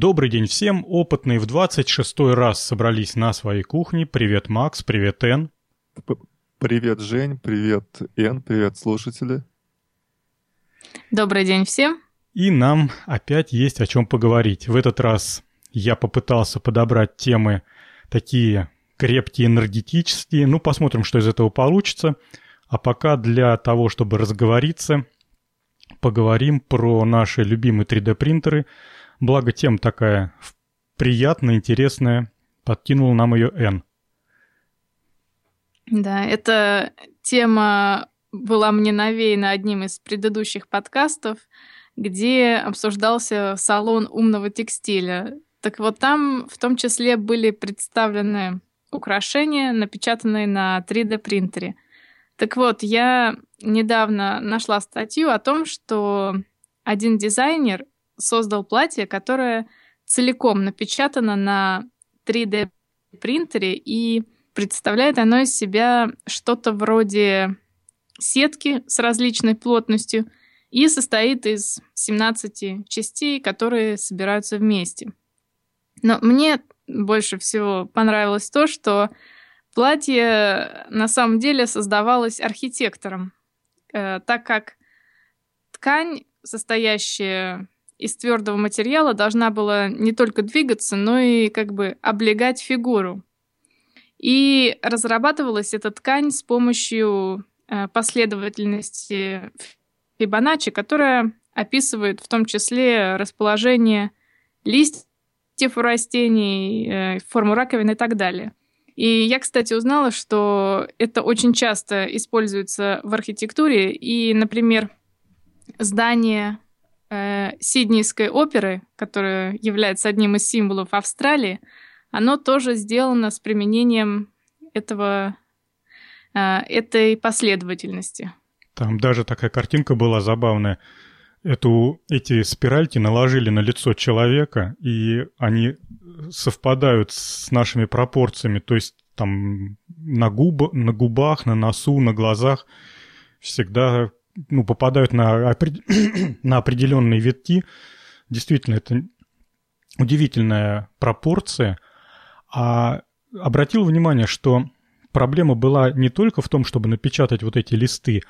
Добрый день всем. Опытные в 26 раз собрались на своей кухне. Привет, Макс. Привет, Эн. Привет, Жень. Привет, Эн. Привет, слушатели. Добрый день всем. И нам опять есть о чем поговорить. В этот раз я попытался подобрать темы такие крепкие, энергетические. Ну, посмотрим, что из этого получится. А пока для того, чтобы разговориться, поговорим про наши любимые 3D-принтеры – Благо тем такая приятная, интересная. Подкинул нам ее Н. Да, эта тема была мне навеяна одним из предыдущих подкастов, где обсуждался салон умного текстиля. Так вот там в том числе были представлены украшения, напечатанные на 3D принтере. Так вот, я недавно нашла статью о том, что один дизайнер создал платье, которое целиком напечатано на 3D принтере и представляет оно из себя что-то вроде сетки с различной плотностью и состоит из 17 частей, которые собираются вместе. Но мне больше всего понравилось то, что платье на самом деле создавалось архитектором, э, так как ткань, состоящая из твердого материала должна была не только двигаться, но и как бы облегать фигуру. И разрабатывалась эта ткань с помощью э, последовательности Фибоначчи, которая описывает в том числе расположение листьев у растений, э, форму раковины и так далее. И я, кстати, узнала, что это очень часто используется в архитектуре. И, например, здание э, Сиднейской оперы, которая является одним из символов Австралии, оно тоже сделано с применением этого, э, этой последовательности. Там даже такая картинка была забавная. Эту, эти спиральки наложили на лицо человека, и они совпадают с нашими пропорциями. То есть там на, губ, на губах, на носу, на глазах всегда ну, попадают на, на определенные витки. Действительно, это удивительная пропорция. А обратил внимание, что проблема была не только в том, чтобы напечатать вот эти листы.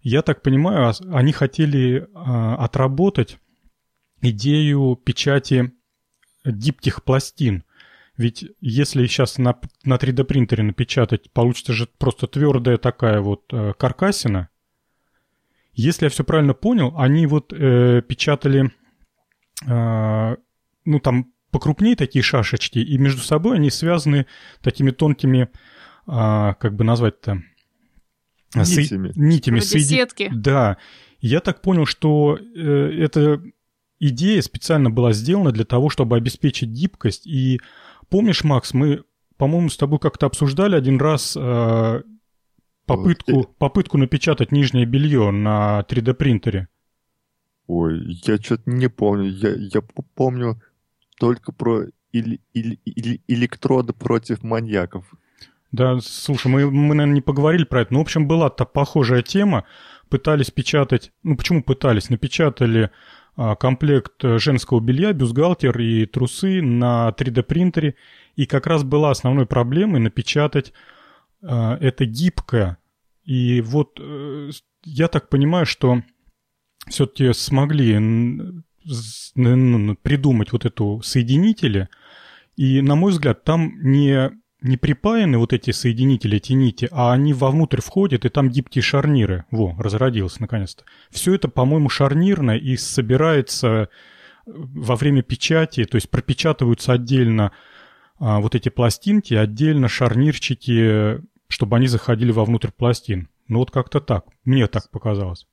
Я так понимаю, они хотели а, отработать идею печати гибких пластин. Ведь если сейчас на, на 3D принтере напечатать, получится же просто твердая такая вот э, каркасина, если я все правильно понял, они вот э, печатали, э, ну там покрупнее такие шашечки, и между собой они связаны такими тонкими, э, как бы назвать-то, нитями, со... нитями соеди... сетки. Да, я так понял, что э, эта идея специально была сделана для того, чтобы обеспечить гибкость. И помнишь, Макс, мы, по-моему, с тобой как-то обсуждали один раз э, попытку, попытку напечатать нижнее белье на 3D принтере? Ой, я что-то не помню. Я, я помню только про или, или, или, электроды против маньяков. Да, слушай, мы, мы, наверное, не поговорили про это. Но, в общем, была-то похожая тема. Пытались печатать... Ну, почему пытались? Напечатали а, комплект женского белья, бюстгальтер и трусы на 3D принтере. И как раз была основной проблемой напечатать это гибко. И вот э, я так понимаю, что все-таки смогли придумать вот эту соединители. И, на мой взгляд, там не, не припаяны вот эти соединители, эти нити, а они вовнутрь входят, и там гибкие шарниры. Во, разродился наконец-то. Все это, по-моему, шарнирно и собирается во время печати, то есть пропечатываются отдельно а, вот эти пластинки, отдельно шарнирчики чтобы они заходили вовнутрь пластин. Ну вот как-то так. Мне так показалось.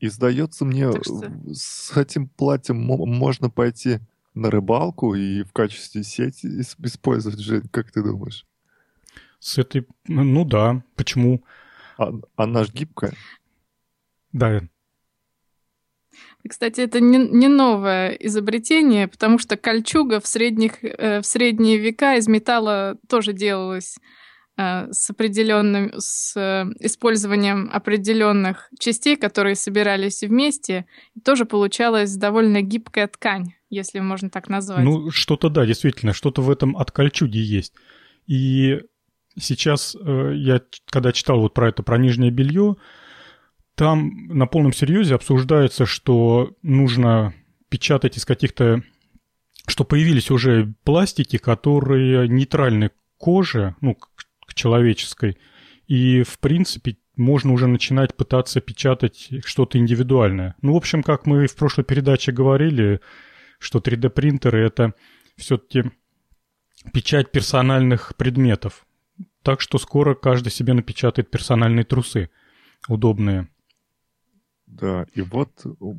И сдается мне, что... с этим платьем можно пойти на рыбалку и в качестве сети использовать, Жень, как ты думаешь? С этой... Ну да, почему? А, она ж гибкая. Да. Кстати, это не, не новое изобретение, потому что кольчуга в, средних, э, в средние века из металла тоже делалась Э, с определенным, с э, использованием определенных частей, которые собирались вместе, тоже получалась довольно гибкая ткань. если можно так назвать. Ну, что-то да, действительно, что-то в этом от кольчуги есть. И сейчас э, я, когда читал вот про это, про нижнее белье, там на полном серьезе обсуждается, что нужно печатать из каких-то... что появились уже пластики, которые нейтральны коже, ну, к, человеческой, и, в принципе, можно уже начинать пытаться печатать что-то индивидуальное. Ну, в общем, как мы в прошлой передаче говорили, что 3D-принтеры — это все-таки печать персональных предметов. Так что скоро каждый себе напечатает персональные трусы удобные. Да, и вот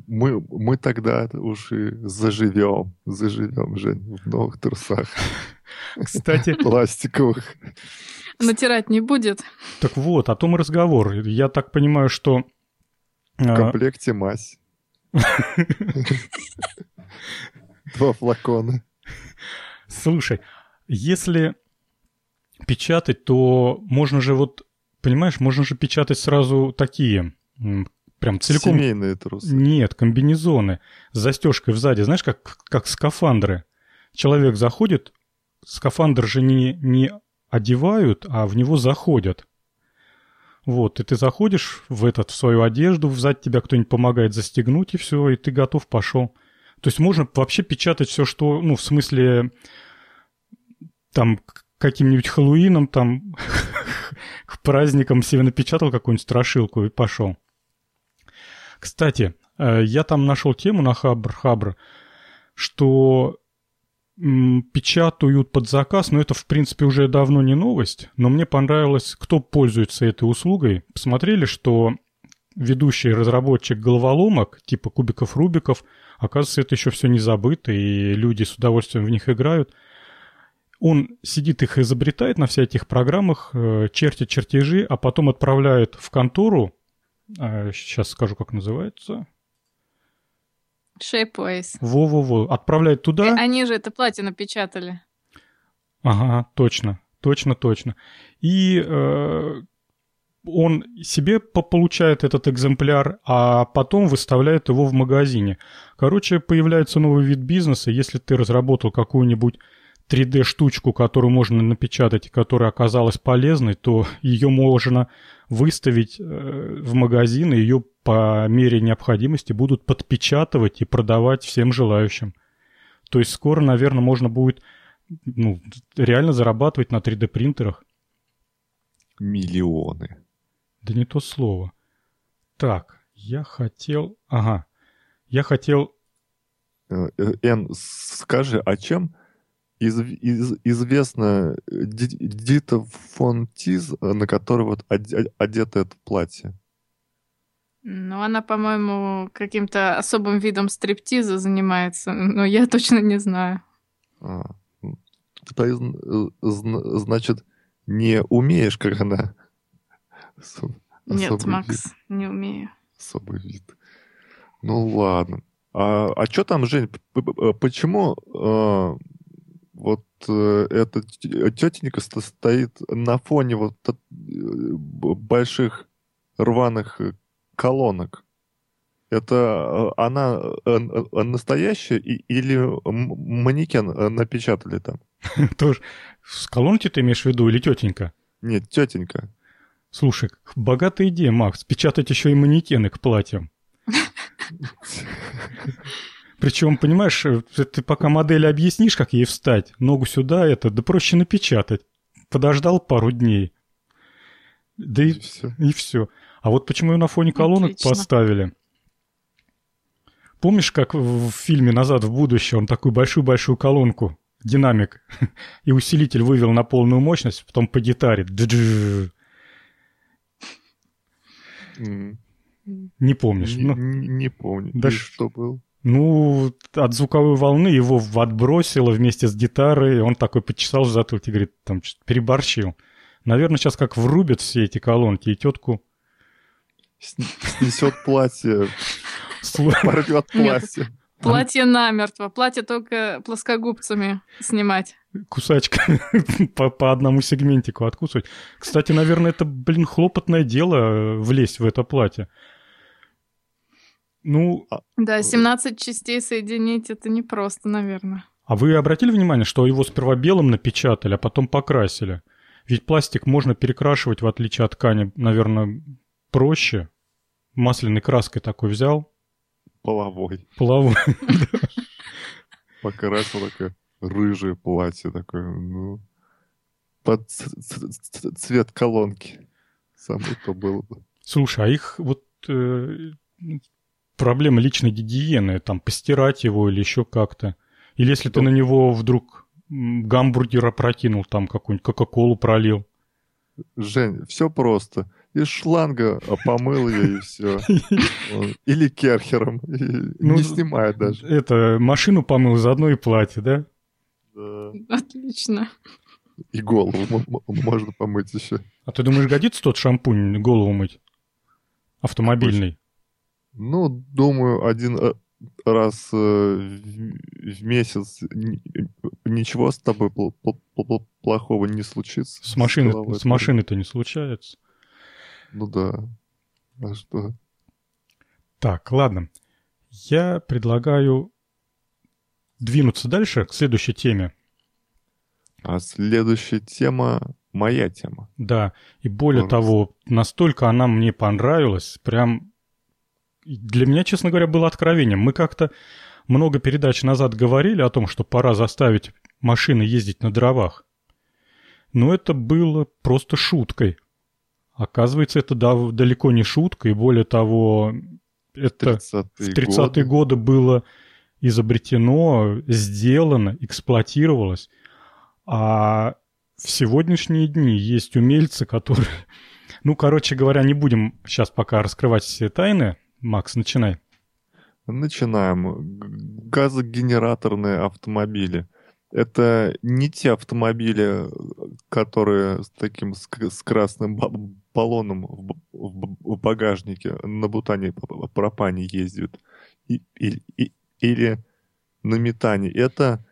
мы, мы тогда уж и заживем, заживем, Жень, в новых трусах. Кстати... Пластиковых. Натирать не будет. Так вот, о том и разговор. Я так понимаю, что... В а, комплекте мазь. Два флакона. Слушай, если печатать, то можно же вот, понимаешь, можно же печатать сразу такие, прям целиком... Семейные трусы. Нет, комбинезоны с застежкой сзади. Знаешь, как, как скафандры. Человек заходит, скафандр же не, не одевают, а в него заходят. Вот, и ты заходишь в этот, в свою одежду, сзади тебя кто-нибудь помогает застегнуть, и все, и ты готов, пошел. То есть можно вообще печатать все, что, ну, в смысле, там, каким-нибудь Хэллоуином, там, к праздникам себе напечатал какую-нибудь страшилку и пошел. Кстати, э, я там нашел тему на Хабр-Хабр, что печатают под заказ, но это, в принципе, уже давно не новость, но мне понравилось, кто пользуется этой услугой. Посмотрели, что ведущий разработчик головоломок, типа кубиков Рубиков, оказывается, это еще все не забыто, и люди с удовольствием в них играют. Он сидит их изобретает на всяких программах, э, чертит чертежи, а потом отправляет в контору, сейчас э, скажу, как называется, Shapeways. Во-во-во. Отправляет туда. И они же это платье напечатали. Ага, точно. Точно, точно. И э, он себе получает этот экземпляр, а потом выставляет его в магазине. Короче, появляется новый вид бизнеса. Если ты разработал какую-нибудь 3D-штучку, которую можно напечатать и которая оказалась полезной, то ее можно выставить э, в магазин, и ее по мере необходимости будут подпечатывать и продавать всем желающим. То есть скоро, наверное, можно будет ну, реально зарабатывать на 3D-принтерах. Миллионы. Да не то слово. Так, я хотел... Ага. Я хотел... Эн, э, скажи, а чем из, из, известна Дита фон Тиз, на которой вот одето это платье? Ну, она, по-моему, каким-то особым видом стриптиза занимается, но я точно не знаю. А, ты, значит, не умеешь, как она? Нет, Макс, вид. не умею. Особый вид. Ну ладно. А, а что там, Жень, почему э, вот э, эта тетенька стоит на фоне вот э, больших рваных колонок. Это э, она э, э, настоящая или манекен напечатали там? Тоже. С колонки ты имеешь в виду или тетенька? Нет, тетенька. Слушай, богатая идея, Макс, печатать еще и манекены к платьям. Причем, понимаешь, ты пока модели объяснишь, как ей встать, ногу сюда, это, да проще напечатать. Подождал пару дней. Да и, и все. И все. А вот почему ее на фоне колонок Отлично. поставили? Помнишь, как в фильме «Назад в будущее» он такую большую-большую колонку, динамик, и усилитель вывел на полную мощность, потом по гитаре. Не помнишь? Не, ну, не помню. Да что был? Ну, от звуковой волны его отбросило вместе с гитарой, и он такой почесал в затылке, говорит, там, переборщил. Наверное, сейчас как врубят все эти колонки, и тетку снесет платье, порвет платье. Платье намертво. Платье только плоскогубцами снимать. Кусачка по, по одному сегментику откусывать. Кстати, наверное, это, блин, хлопотное дело э, влезть в это платье. Ну, Да, 17 частей соединить это непросто, наверное. а вы обратили внимание, что его сперва белым напечатали, а потом покрасили? Ведь пластик можно перекрашивать, в отличие от ткани, наверное, проще. Масляной краской такой взял, Половой. половой. Покрасил такое рыжее платье такое, ну, под цвет колонки. Самое то было бы. Слушай, а их вот э, проблема личной гигиены, там, постирать его или еще как-то? Или если ты Что? на него вдруг гамбургер опрокинул, там какую-нибудь кока-колу пролил? Жень, все просто. Из шланга а, помыл ее и все. Или керхером. Ну, Не снимает даже. Это, машину помыл, заодно и платье, да? Да. Отлично. И голову можно помыть еще. А ты думаешь, годится тот шампунь голову мыть? Автомобильный? Ну, думаю, один э, раз э, в месяц ничего с тобой пл- пл- пл- плохого не случится. С машины, головой с тоже. машиной-то не случается. Ну да. А что? Так, ладно. Я предлагаю двинуться дальше к следующей теме. А следующая тема — моя тема. Да, и более Здорово. того, настолько она мне понравилась, прям для меня, честно говоря, было откровением. Мы как-то много передач назад говорили о том, что пора заставить машины ездить на дровах. Но это было просто шуткой. Оказывается, это дав- далеко не шутка, и более того, это 30-е в 30-е годы было изобретено, сделано, эксплуатировалось. А в сегодняшние дни есть умельцы, которые... Ну, короче говоря, не будем сейчас пока раскрывать все тайны. Макс, начинай. Начинаем. Газогенераторные автомобили. Это не те автомобили, которые с таким с, красным ба- баллоном в, багажнике на бутане пропане ездят. И- и- и- или на метане. Это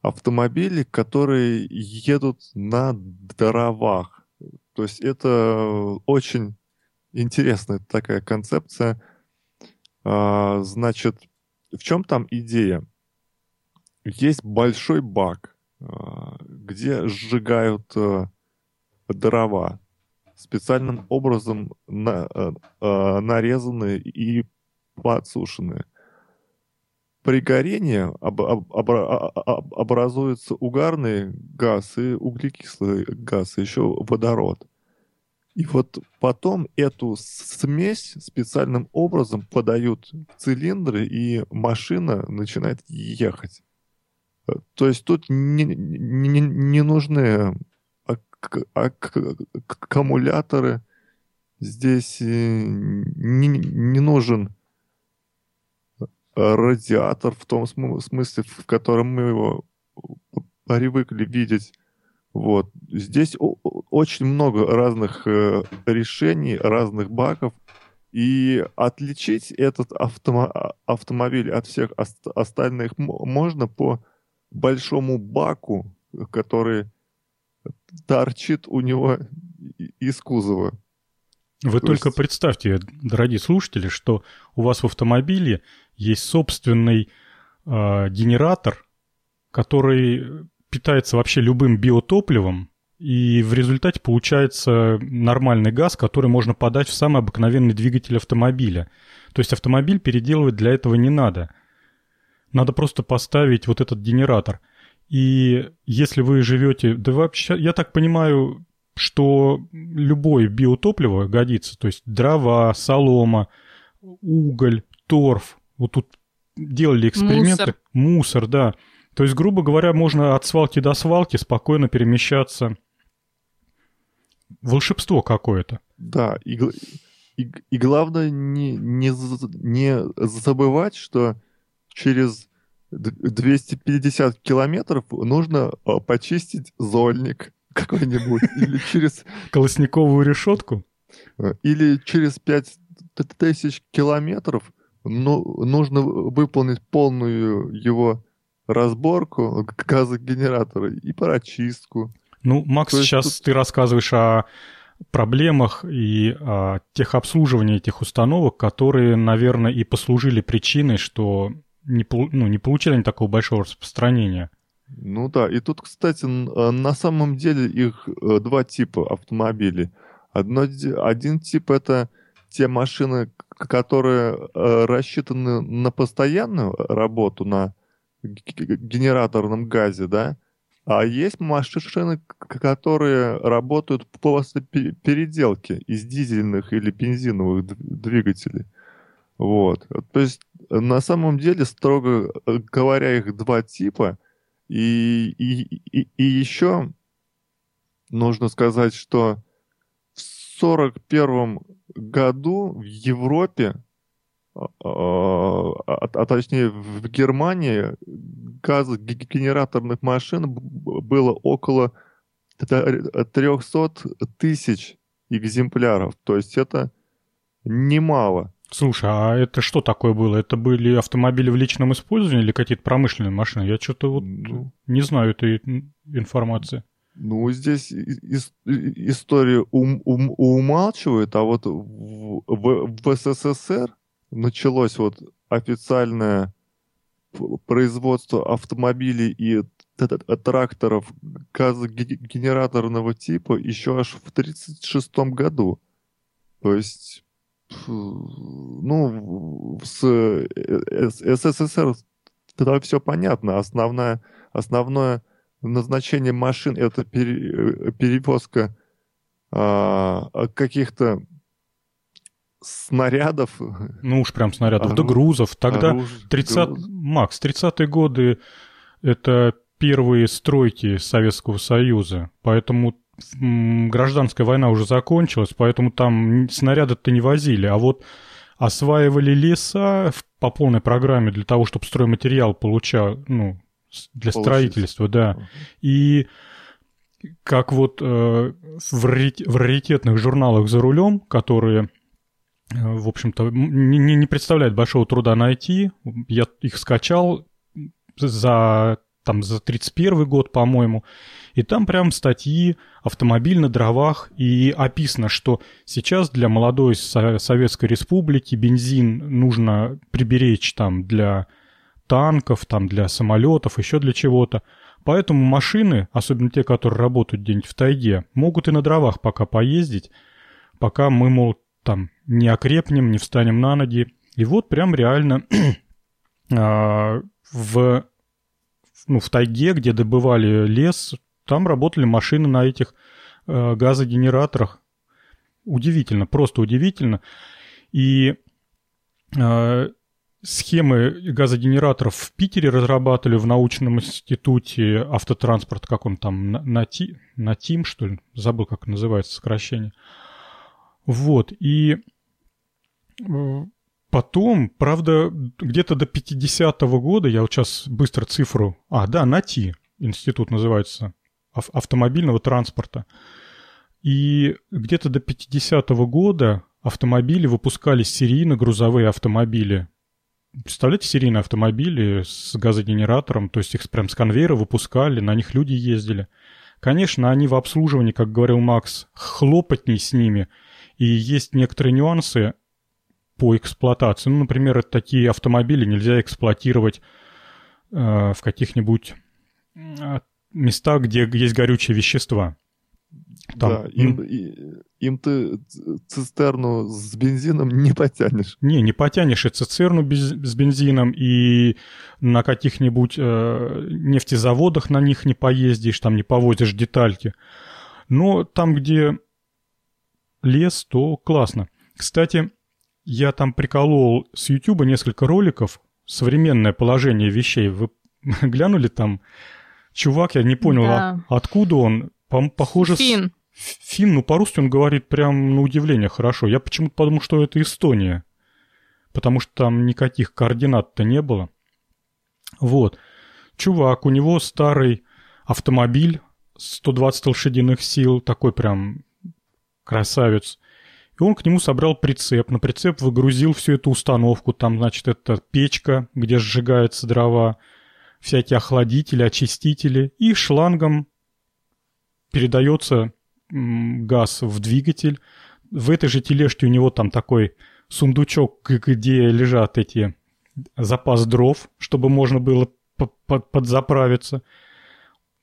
автомобили, которые едут на дровах. То есть это очень интересная такая концепция. А, значит, в чем там идея? Есть большой бак, а, где сжигают а, дрова, специальным образом на- а, нарезанные и подсушенные. При горении об- об- а- а- образуется угарный газ и углекислый газ, еще водород. И вот потом эту смесь специальным образом подают в цилиндры, и машина начинает ехать. Э, То есть тут не, не, не нужны ак- ак- аккумуляторы, здесь э, не, не нужен радиатор в том смы- смысле, в котором мы его привыкли видеть. Вот. Здесь очень много разных э, решений, разных баков. И отличить этот автомо- а- автомобиль от всех ост- остальных можно по большому баку, который торчит у него из кузова. Вы То только есть- представьте, дорогие слушатели, что у вас в автомобиле есть собственный э, генератор, который питается вообще любым биотопливом, и в результате получается нормальный газ, который можно подать в самый обыкновенный двигатель автомобиля. То есть автомобиль переделывать для этого не надо. Надо просто поставить вот этот генератор. И если вы живете, да вообще, я так понимаю, что любое биотопливо годится, то есть дрова, солома, уголь, торф. Вот тут делали эксперименты. Мусор. Мусор, да. То есть, грубо говоря, можно от свалки до свалки спокойно перемещаться. Волшебство какое-то. Да, и, и, и главное не, не, не забывать, что через д- 250 километров нужно а, почистить зольник какой-нибудь, или через, Колосниковую решетку. э, или через 5000 километров ну, нужно выполнить полную его разборку газогенератора и прочистку. Ну, Макс, То сейчас тут- ты рассказываешь о проблемах и о техобслуживании этих установок, которые, наверное, и послужили причиной, что не, ну, не получили они такого большого распространения. Ну да, и тут, кстати, на самом деле их два типа автомобилей. Одно, один тип это те машины, которые э, рассчитаны на постоянную работу, на генераторном газе, да, а есть машины, которые работают после переделки из дизельных или бензиновых двигателей. Вот. То есть, на самом деле, строго э, говоря, их два типа. И, и, и, и еще нужно сказать, что в 1941 году в Европе, а, а, а, а точнее в Германии, газогенераторных машин было около 300 тысяч экземпляров. То есть это немало. Слушай, а это что такое было? Это были автомобили в личном использовании или какие-то промышленные машины? Я что-то вот ну, не знаю этой информации. Ну, здесь история ум, ум, умалчивает, а вот в, в, в СССР началось вот официальное производство автомобилей и тракторов газогенераторного типа еще аж в 1936 году. То есть, ну, с СССР тогда все понятно. Основная, основное назначение машин это перевозка а, каких-то снарядов. Ну уж прям снарядов, да грузов. Тогда оруж... 30... Груз. Макс, 30-е годы это первые стройки Советского Союза, поэтому гражданская война уже закончилась, поэтому там снаряды-то не возили, а вот осваивали леса по полной программе для того, чтобы стройматериал получал, ну, для строительства, да. И как вот э, в, раритетных журналах за рулем, которые в общем-то, не, не представляет большого труда найти. Я их скачал за, там, за 31 год, по-моему. И там прям статьи «Автомобиль на дровах». И описано, что сейчас для молодой Советской Республики бензин нужно приберечь там для танков, там для самолетов, еще для чего-то. Поэтому машины, особенно те, которые работают где-нибудь в тайге, могут и на дровах пока поездить, пока мы, мол, там не окрепнем, не встанем на ноги. И вот прям реально а, в, ну, в тайге, где добывали лес, там работали машины на этих э, газогенераторах. Удивительно, просто удивительно. И э, схемы газогенераторов в Питере разрабатывали в научном институте автотранспорт, как он там, на, на, ТИМ, что ли? Забыл, как называется сокращение. Вот, и э, потом, правда, где-то до 50-го года, я вот сейчас быстро цифру... А, да, НАТИ, институт называется, автомобильного транспорта. И где-то до 50-го года автомобили выпускались серийно, грузовые автомобили. Представляете, серийные автомобили с газогенератором, то есть их прям с конвейера выпускали, на них люди ездили. Конечно, они в обслуживании, как говорил Макс, хлопотней с ними – и есть некоторые нюансы по эксплуатации. Ну, например, такие автомобили нельзя эксплуатировать э, в каких-нибудь э, местах, где есть горючие вещества. Там, да, им, им ты цистерну с бензином не потянешь. Не, не потянешь и цистерну без, с бензином, и на каких-нибудь э, нефтезаводах на них не поездишь, там не повозишь детальки. Но там, где лес, то классно. Кстати, я там приколол с YouTube несколько роликов «Современное положение вещей». Вы глянули там? Чувак, я не понял, да. а, откуда он? По похоже... Фин. С... Фин, ну по-русски он говорит прям на удивление хорошо. Я почему-то подумал, что это Эстония. Потому что там никаких координат-то не было. Вот. Чувак, у него старый автомобиль, 120 лошадиных сил, такой прям красавец. И он к нему собрал прицеп. На прицеп выгрузил всю эту установку. Там, значит, это печка, где сжигаются дрова, всякие охладители, очистители. И шлангом передается газ в двигатель. В этой же тележке у него там такой сундучок, где лежат эти запас дров, чтобы можно было подзаправиться.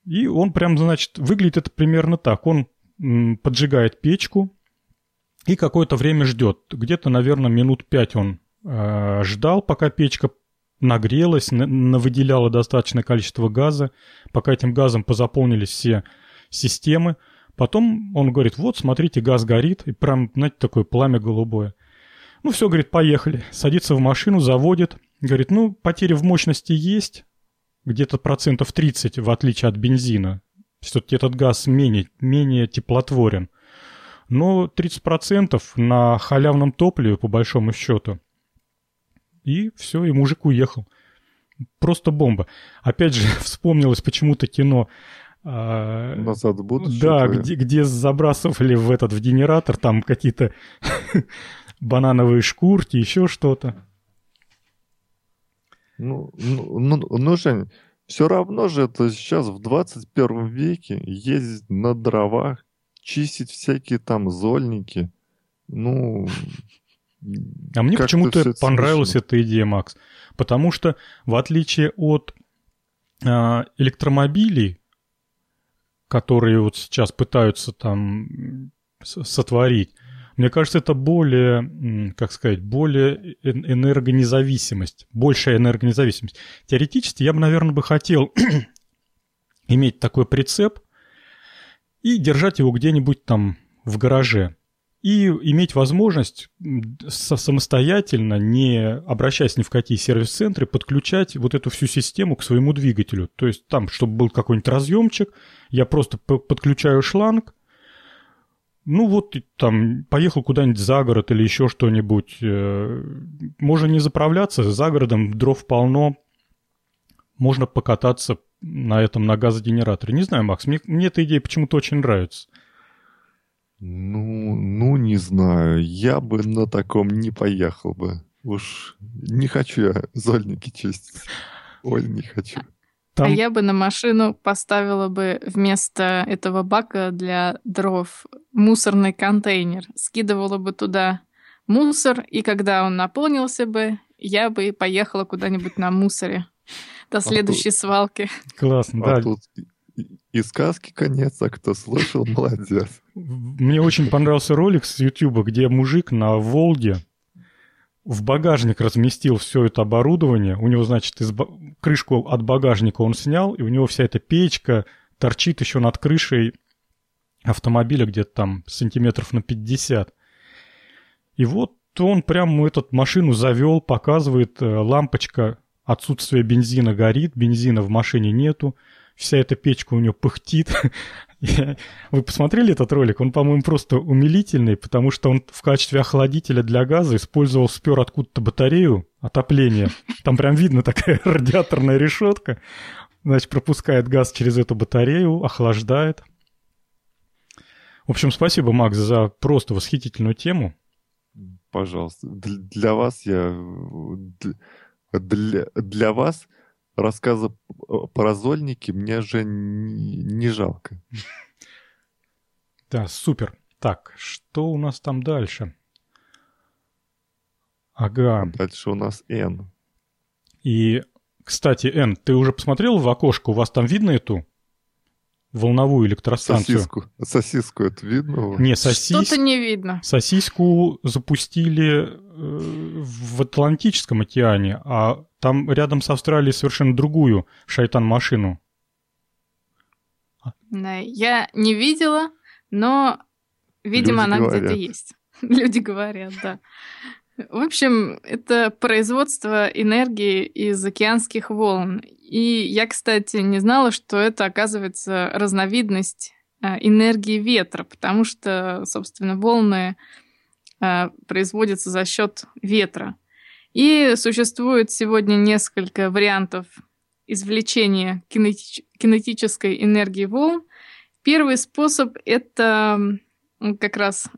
И он прям, значит, выглядит это примерно так. Он поджигает печку и какое-то время ждет. Где-то, наверное, минут пять он э, ждал, пока печка нагрелась, выделяла достаточное количество газа, пока этим газом позаполнились все системы. Потом он говорит, вот, смотрите, газ горит, и прям, знаете, такое пламя голубое. Ну все, говорит, поехали. Садится в машину, заводит. Говорит, ну, потери в мощности есть, где-то процентов 30, в отличие от бензина. Все-таки этот газ менее, менее теплотворен. Но 30% на халявном топливе, по большому счету. И все, и мужик уехал. Просто бомба. Опять же, вспомнилось почему-то кино а, Назад в будущее. Да, где, где забрасывали в этот в генератор там какие-то банановые шкурки, еще что-то. Ну, ну, ну, ну, все равно же это сейчас в 21 веке ездить на дровах, чистить всякие там зольники. Ну, а мне почему-то понравилась смешно. эта идея, Макс. Потому что, в отличие от э, электромобилей, которые вот сейчас пытаются там сотворить, мне кажется, это более, как сказать, более энергонезависимость, большая энергонезависимость. Теоретически я бы, наверное, бы хотел иметь такой прицеп и держать его где-нибудь там в гараже и иметь возможность самостоятельно, не обращаясь ни в какие сервис-центры, подключать вот эту всю систему к своему двигателю. То есть там, чтобы был какой-нибудь разъемчик, я просто подключаю шланг, ну вот там поехал куда-нибудь за город или еще что-нибудь. Э, можно не заправляться, за городом дров полно, можно покататься на этом, на газогенераторе. Не знаю, Макс, мне, мне эта идея почему-то очень нравится. Ну, ну, не знаю. Я бы на таком не поехал бы. Уж не хочу я зольники чистить. Ой, не хочу. Там... А я бы на машину поставила бы вместо этого бака для дров мусорный контейнер. Скидывала бы туда мусор, и когда он наполнился бы, я бы поехала куда-нибудь на мусоре до следующей а тут... свалки. Классно, а да. Тут и сказки конец, а кто слышал, молодец. Мне очень понравился ролик с YouTube, где мужик на Волге в багажник разместил все это оборудование. У него, значит, из крышку от багажника он снял, и у него вся эта печка торчит еще над крышей автомобиля где-то там сантиметров на 50. И вот он прям эту машину завел, показывает, э, лампочка, отсутствие бензина горит, бензина в машине нету вся эта печка у него пыхтит. Вы посмотрели этот ролик? Он, по-моему, просто умилительный, потому что он в качестве охладителя для газа использовал, спер откуда-то батарею отопления. Там прям видно такая радиаторная решетка. Значит, пропускает газ через эту батарею, охлаждает. В общем, спасибо, Макс, за просто восхитительную тему. Пожалуйста. Для вас я... Для, для вас рассказа про зольники мне же не жалко. Да, супер. Так, что у нас там дальше? Ага. Дальше у нас N. И, кстати, N, ты уже посмотрел в окошко? У вас там видно эту волновую электростанцию? Сосиску. Сосиску это видно? Не, сосис... Что-то не видно. Сосиску запустили э, в Атлантическом океане, а там рядом с Австралией совершенно другую шайтан-машину. Я не видела, но, видимо, Люди она где-то есть. Люди говорят, да. В общем, это производство энергии из океанских волн. И я, кстати, не знала, что это, оказывается, разновидность э, энергии ветра, потому что, собственно, волны э, производятся за счет ветра. И существует сегодня несколько вариантов извлечения кинетич- кинетической энергии волн. Первый способ — это как раз,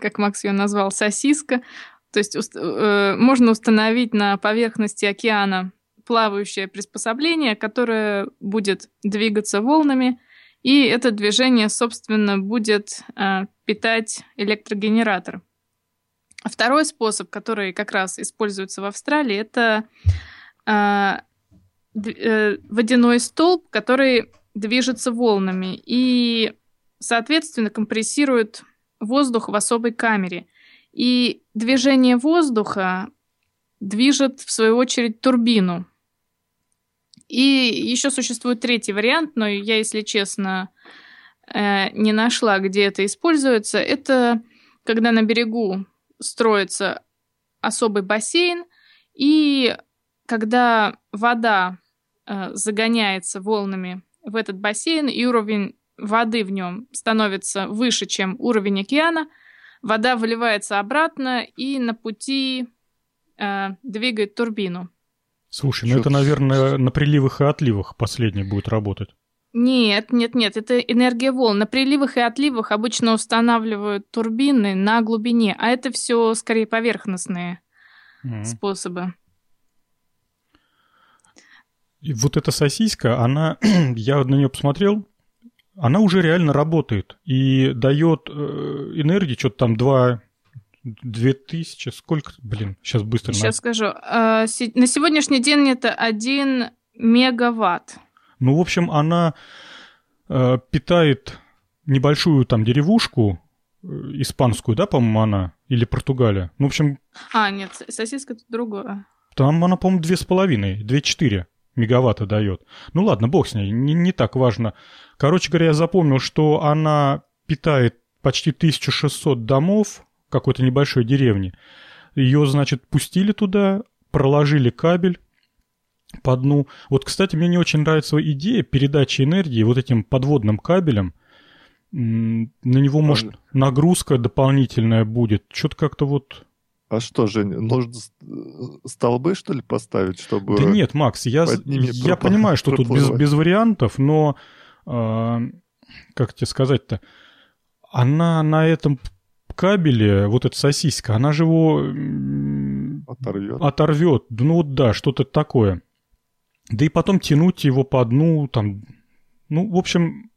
как Макс ее назвал, сосиска. То есть э, можно установить на поверхности океана плавающее приспособление, которое будет двигаться волнами и это движение, собственно, будет э, питать электрогенератор. А второй способ, который как раз используется в Австралии, это э, э, водяной столб, который движется волнами и, соответственно, компрессирует воздух в особой камере. И движение воздуха движет, в свою очередь, турбину. И еще существует третий вариант, но я, если честно, э, не нашла, где это используется. Это когда на берегу строится особый бассейн, и когда вода э, загоняется волнами в этот бассейн, и уровень воды в нем становится выше, чем уровень океана, вода выливается обратно и на пути э, двигает турбину. Слушай, ну это, наверное, на приливах и отливах последний будет работать. Нет, нет, нет, это энергия волн. На приливах и отливах обычно устанавливают турбины на глубине, а это все скорее поверхностные mm-hmm. способы. И вот эта сосиска, она, я на нее посмотрел, она уже реально работает и дает э, энергии, что-то там 2, 2000, сколько, блин, сейчас быстро. Сейчас на... скажу. Э, на сегодняшний день это 1 мегаватт. Ну, в общем, она э, питает небольшую там деревушку, э, испанскую, да, по-моему, она, или Португалия. Ну, в общем... А, нет, сосиска тут другое. Там она, по-моему, две с половиной, две-четыре мегаватта дает. Ну ладно, бог с ней, не, не так важно. Короче говоря, я запомнил, что она питает почти 1600 домов какой-то небольшой деревни. Ее, значит, пустили туда, проложили кабель, по дну. Вот, кстати, мне не очень нравится идея передачи энергии вот этим подводным кабелем. На него, может, нагрузка дополнительная будет. Что-то как-то вот... А что, Жень, нужно столбы, что ли, поставить, чтобы... Да нет, Макс, я, я понимаю, что тут без, без вариантов, но... Э, как тебе сказать-то? Она на этом кабеле, вот эта сосиска, она же его... Оторвет. Оторвет. Ну вот да, что-то такое. Да и потом тянуть его по дну, там, ну, в общем,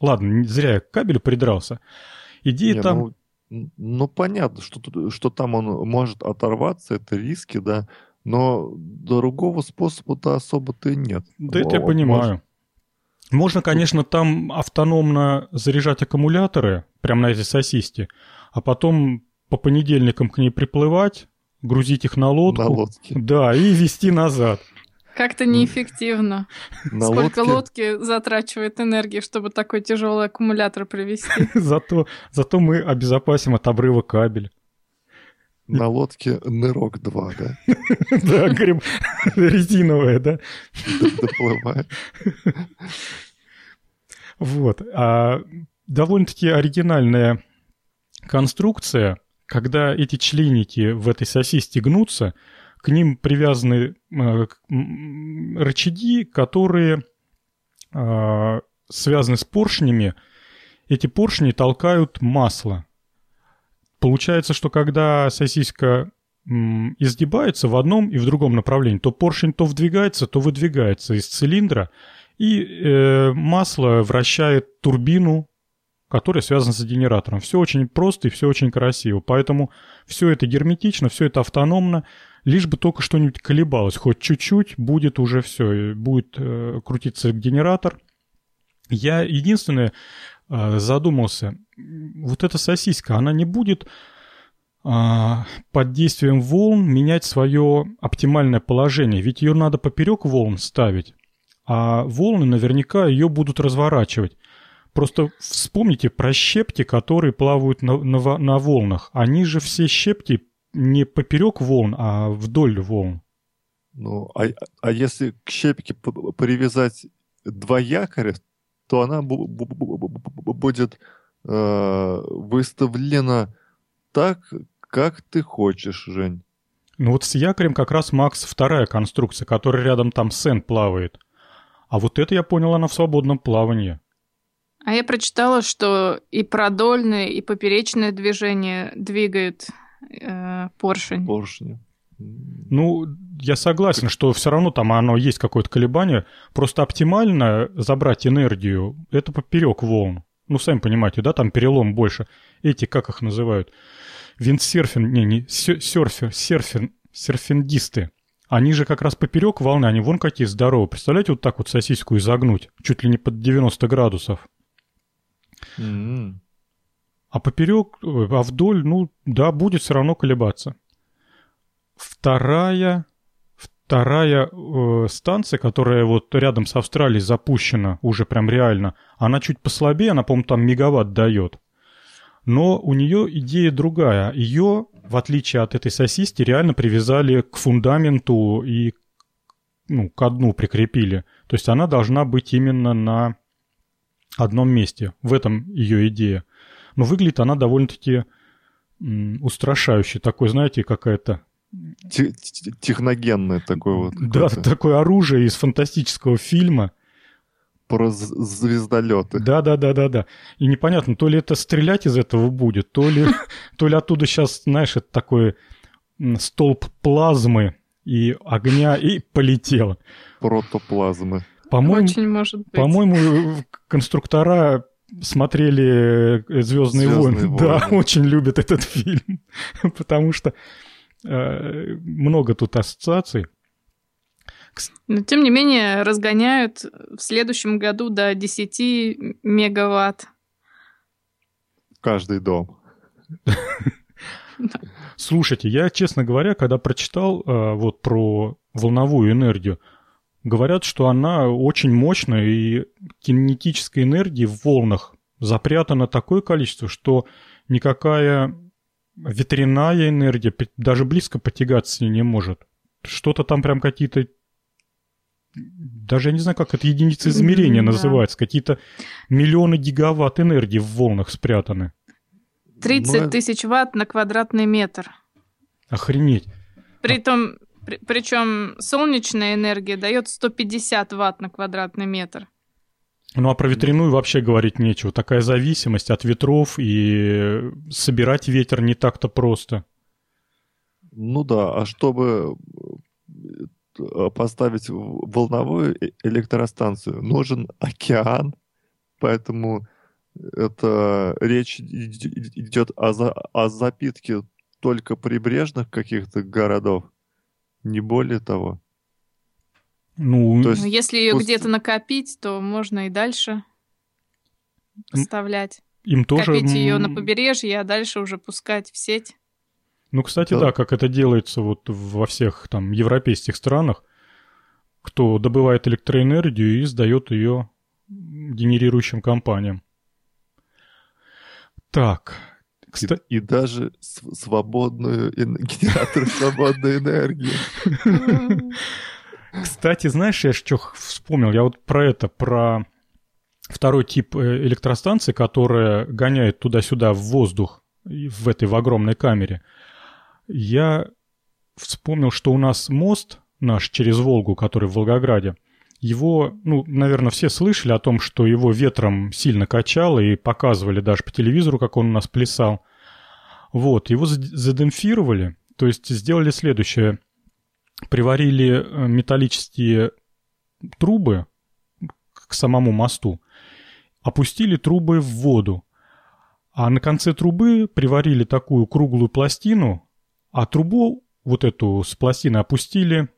ладно, зря я к кабелю придрался. Идея Не, там... Ну, ну, понятно, что, что там он может оторваться, это риски, да, но другого способа-то особо-то и нет. Да это я понимаю. Может... Можно, конечно, там автономно заряжать аккумуляторы, прямо на этой сосиске, а потом по понедельникам к ней приплывать, грузить их на лодку. На лодке. Да, и везти назад. Как-то неэффективно. На Сколько лодке... лодки затрачивает энергии, чтобы такой тяжелый аккумулятор привезти. зато, зато мы обезопасим от обрыва кабель. На лодке Нырок 2, да? Да, говорим, резиновая, да? Доплывает. Вот. А довольно-таки оригинальная конструкция, когда эти членики в этой сосиске гнутся, к ним привязаны э, рычаги, которые э, связаны с поршнями. Эти поршни толкают масло. Получается, что когда сосиска изгибается в одном и в другом направлении, то поршень то вдвигается, то выдвигается из цилиндра, и э, масло вращает турбину, которая связана с генератором. Все очень просто и все очень красиво. Поэтому все это герметично, все это автономно лишь бы только что-нибудь колебалось, хоть чуть-чуть, будет уже все, будет э, крутиться генератор. Я единственное э, задумался, вот эта сосиска, она не будет э, под действием волн менять свое оптимальное положение, ведь ее надо поперек волн ставить, а волны наверняка ее будут разворачивать. Просто вспомните про щепки, которые плавают на, на, на волнах. Они же все щепки не поперек волн, а вдоль волн. Ну, а, а если к щепке привязать два якоря, то она будет э, выставлена так, как ты хочешь, Жень. Ну вот с якорем как раз, Макс, вторая конструкция, которая рядом там Сен плавает. А вот это, я понял, она в свободном плавании. А я прочитала, что и продольное, и поперечное движение двигает э, поршень. Поршни. Ну, я согласен, что все равно там оно есть какое-то колебание. Просто оптимально забрать энергию — это поперек волн. Ну, сами понимаете, да, там перелом больше. Эти, как их называют? Виндсерфинг, не, не, серфер, серфер, серфингисты. Они же как раз поперек волны, они вон какие здоровые. Представляете, вот так вот сосиску изогнуть, чуть ли не под 90 градусов. М. А поперек, а вдоль, ну да, будет все равно колебаться. Вторая, вторая э, станция, которая вот рядом с Австралией запущена, уже прям реально, она чуть послабее, она, по-моему, там мегаватт дает. Но у нее идея другая. Ее, в отличие от этой сосиски, реально привязали к фундаменту и ну, к дну прикрепили. То есть она должна быть именно на одном месте. В этом ее идея. Но выглядит она довольно-таки устрашающе. Такой, знаете, какая-то... Те- те- Техногенное такое вот. Да, такое оружие из фантастического фильма. Про звездолеты. Да-да-да-да-да. И непонятно, то ли это стрелять из этого будет, то ли, то ли оттуда сейчас, знаешь, это такой столб плазмы и огня, и полетело. Протоплазмы. По-моему, Очень может быть. по-моему, конструктора смотрели «Звездные, «Звездные войны». Да, войны. очень любят этот фильм, потому что э, много тут ассоциаций. Но, тем не менее, разгоняют в следующем году до 10 мегаватт. Каждый дом. Слушайте, я, честно говоря, когда прочитал э, вот про волновую энергию, говорят, что она очень мощная, и кинетической энергии в волнах запрятано такое количество, что никакая ветряная энергия даже близко потягаться с ней не может. Что-то там прям какие-то... Даже я не знаю, как это единица измерения называется. Какие-то миллионы гигаватт энергии в волнах спрятаны. 30 Ну, тысяч ватт на квадратный метр. Охренеть. Притом, при- причем солнечная энергия дает 150 ватт на квадратный метр. Ну а про ветряную вообще говорить нечего. Такая зависимость от ветров, и собирать ветер не так-то просто. Ну да, а чтобы э, поставить волновую э- электростанцию, нужен океан, поэтому это речь идет о, за- о запитке только прибрежных каких-то городов, не более того. Ну, То есть Но если ее пусть- где-то накопить, то можно и дальше поставлять. им тоже... Копить ее на побережье, а дальше уже пускать в сеть. Ну, кстати, Да. да, как это делается вот во всех там европейских странах, кто добывает электроэнергию и сдает ее генерирующим компаниям. Так, И, кстати, и даже св- свободную генератор свободной энергии. Кстати, знаешь, я что вспомнил? Я вот про это, про второй тип э, электростанции, которая гоняет туда-сюда в воздух и в этой в огромной камере. Я вспомнил, что у нас мост наш через Волгу, который в Волгограде, его, ну, наверное, все слышали о том, что его ветром сильно качало и показывали даже по телевизору, как он у нас плясал. Вот, его зад- задемпфировали, то есть сделали следующее приварили э, металлические трубы к самому мосту, опустили трубы в воду, а на конце трубы приварили такую круглую пластину, а трубу вот эту с пластины опустили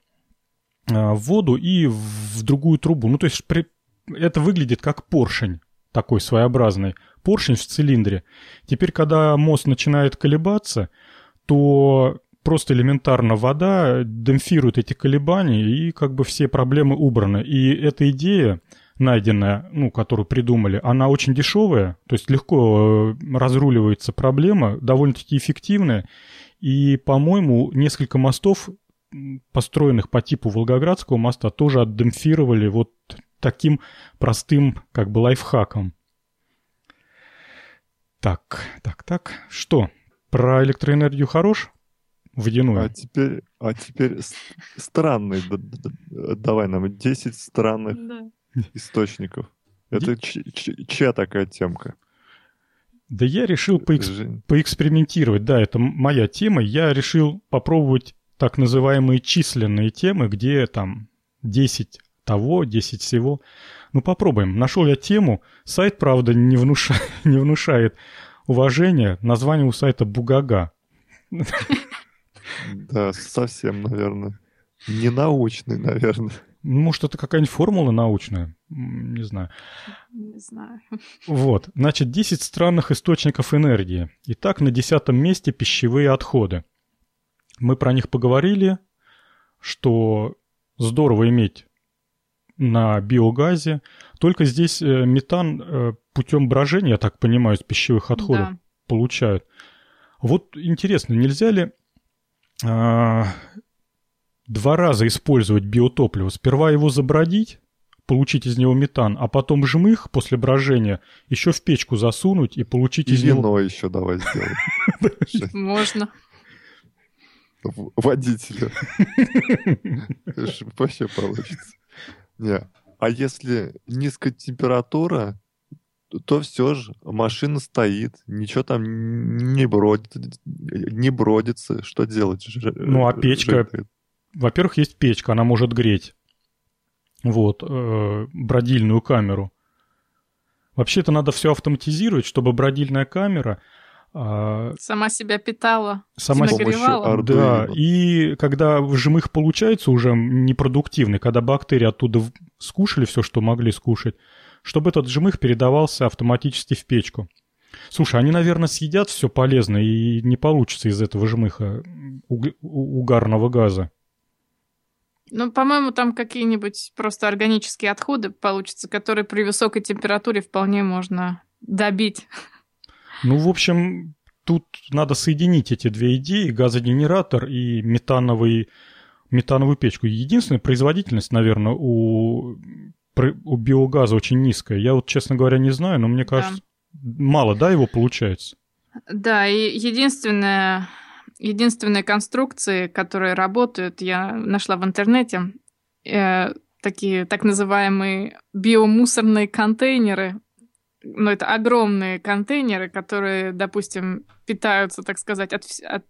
в воду и в другую трубу. Ну, то есть при- это выглядит как поршень такой своеобразный. Поршень в цилиндре. Теперь, когда мост начинает колебаться, то просто элементарно вода демпфирует эти колебания, и как бы все проблемы убраны. И эта идея, найденная, ну, которую придумали, она очень дешевая, то есть легко э, разруливается проблема, довольно-таки эффективная. И, по-моему, несколько мостов, построенных по типу Волгоградского моста, тоже отдемпфировали вот таким простым как бы лайфхаком. Так, так, так. Что? Про электроэнергию хорош? Водяную. А теперь, а теперь странный, давай нам 10 странных источников. Это чья такая темка? Да я решил поэкс- поэкспериментировать. Да, это моя тема. Я решил попробовать так называемые численные темы, где там 10 того, 10 всего. Ну, попробуем. Нашел я тему. Сайт, правда, не, внуша... не внушает уважения. Название у сайта «Бугага». Да, совсем, наверное. Ненаучный, наверное. Может, это какая-нибудь формула научная? Не знаю. Не знаю. Вот. Значит, 10 странных источников энергии. Итак, на десятом месте пищевые отходы. Мы про них поговорили, что здорово иметь на биогазе. Только здесь э, метан э, путем брожения, я так понимаю, из пищевых отходов да. получают. Вот интересно, нельзя ли а, два раза использовать биотопливо? Сперва его забродить, получить из него метан, а потом жмых после брожения еще в печку засунуть и получить и из вино него... еще давай сделаем. Можно. Водителю. Вообще получится. Не. А если низкая температура, то все же машина стоит, ничего там не бродит, не бродится. Что делать? Ну, а печка... Во-первых, есть печка, она может греть. Вот, э, бродильную камеру. Вообще-то надо все автоматизировать, чтобы бродильная камера сама себя питала, сама нагревала. Да, и когда жмых получается уже непродуктивный, когда бактерии оттуда скушали все, что могли скушать, чтобы этот жмых передавался автоматически в печку. Слушай, они, наверное, съедят все полезное, и не получится из этого жмыха угарного газа. Ну, по-моему, там какие-нибудь просто органические отходы получатся, которые при высокой температуре вполне можно добить. Ну, в общем, тут надо соединить эти две идеи, газогенератор и метановый, метановую печку. Единственная производительность, наверное, у, у биогаза очень низкая. Я вот, честно говоря, не знаю, но мне кажется, да. мало, да, его получается? Да, и единственное, единственные конструкции, которые работают, я нашла в интернете, э, такие так называемые биомусорные контейнеры ну, это огромные контейнеры, которые, допустим, питаются, так сказать, от, от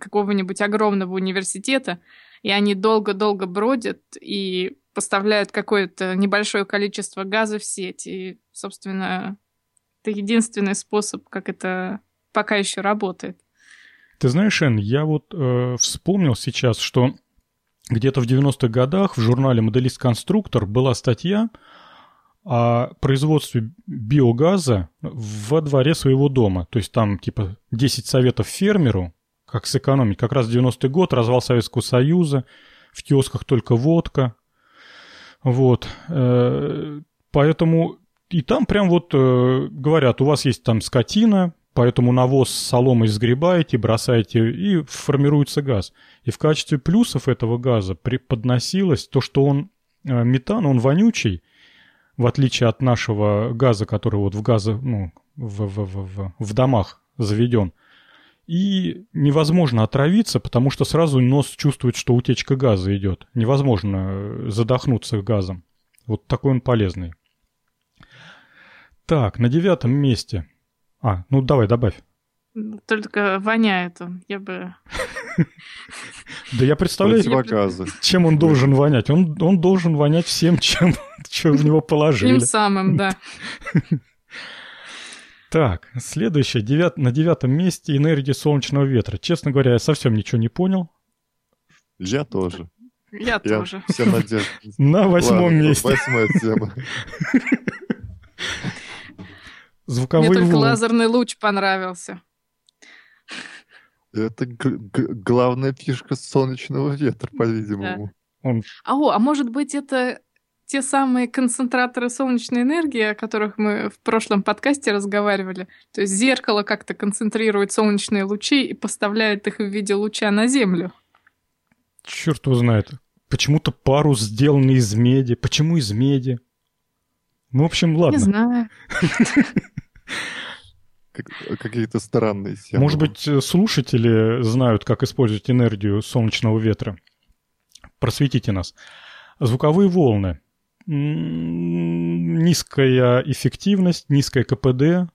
какого-нибудь огромного университета, и они долго-долго бродят и поставляют какое-то небольшое количество газа в сеть. И, собственно, это единственный способ, как это пока еще работает. Ты знаешь, Эн, я вот э, вспомнил сейчас, что где-то в 90-х годах в журнале «Моделист-конструктор» была статья о производстве биогаза во дворе своего дома. То есть там типа 10 советов фермеру, как сэкономить. Как раз 90-й год, развал Советского Союза, в киосках только водка. Вот. Э, поэтому и там прям вот э, говорят, у вас есть там скотина, поэтому навоз с соломой сгребаете, бросаете, и формируется газ. И в качестве плюсов этого газа преподносилось то, что он э, метан, он вонючий, в отличие от нашего газа, который вот в газа, ну, в, в, в, в, в домах заведен. И невозможно отравиться, потому что сразу нос чувствует, что утечка газа идет. Невозможно э, задохнуться газом. Вот такой он полезный. Так, на девятом месте. А, ну давай, добавь. Только воняет он. Я бы... Да я представляю, чем он должен вонять. Он, он должен вонять всем, чем, чем в него положили. Тем самым, да. Так, следующее, девят, на девятом месте энергия солнечного ветра. Честно говоря, я совсем ничего не понял. Я тоже. Я, я тоже. Все надежды. На восьмом Ладно, месте. Восьмая тема. Звуковой Мне только лазерный луч понравился. Это главная фишка солнечного ветра, по-видимому. Да. Он... А, о, а может быть, это те самые концентраторы солнечной энергии, о которых мы в прошлом подкасте разговаривали. То есть зеркало как-то концентрирует солнечные лучи и поставляет их в виде луча на Землю. Черт его знает. Почему-то парус сделанный из меди. Почему из меди? Ну, в общем, ладно. Не знаю. какие-то странные темы. Может быть, э, слушатели знают, как использовать энергию солнечного ветра. Просветите нас. Звуковые волны. Низкая эффективность, низкая КПД.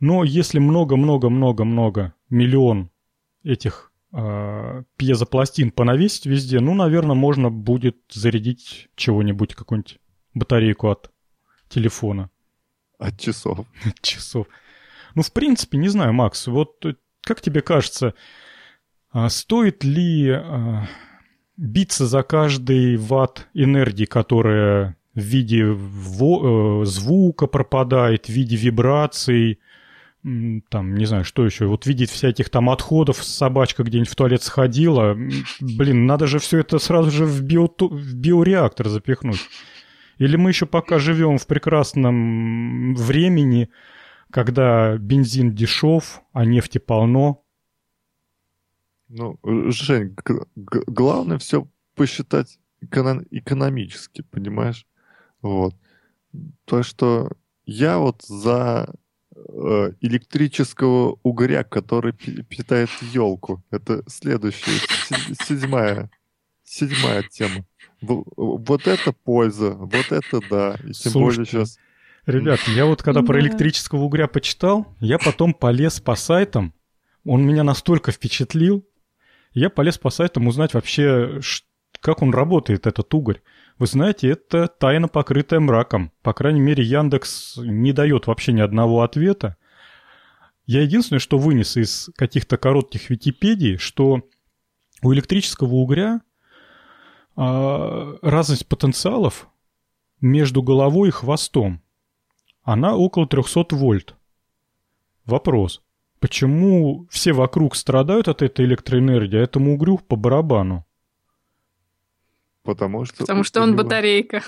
Но если много-много-много-много, миллион этих э, пьезопластин понавесить везде, ну, наверное, можно будет зарядить чего-нибудь, какую-нибудь батарейку от телефона. От часов. От часов. Ну, в принципе, не знаю, Макс, вот э, как тебе кажется, а стоит ли а, биться за каждый ватт энергии, которая в виде э, звука пропадает, в виде вибраций, там, не знаю, что еще, вот видеть всяких там отходов, собачка где-нибудь в туалет сходила, блин, надо же все это сразу же в, био, в биореактор запихнуть. Или мы еще пока живем в прекрасном времени, когда бензин дешев, а нефти полно. Ну, Жень, главное все посчитать эконом- экономически, понимаешь? Вот. То, что я вот за э, электрического угоря, который питает елку. Это следующая, седьмая, седьмая тема. Вот это польза, вот это да. И тем Слушайте, более сейчас Ребят, я вот когда про электрического угря почитал, я потом полез по сайтам, он меня настолько впечатлил, я полез по сайтам узнать вообще, как он работает, этот угорь. Вы знаете, это тайна, покрытая мраком. По крайней мере, Яндекс не дает вообще ни одного ответа. Я единственное, что вынес из каких-то коротких Википедий, что у электрического угря а, разность потенциалов между головой и хвостом. Она около 300 вольт. Вопрос. Почему все вокруг страдают от этой электроэнергии, а этому угрю по барабану? Потому что... Потому что он него... батарейка.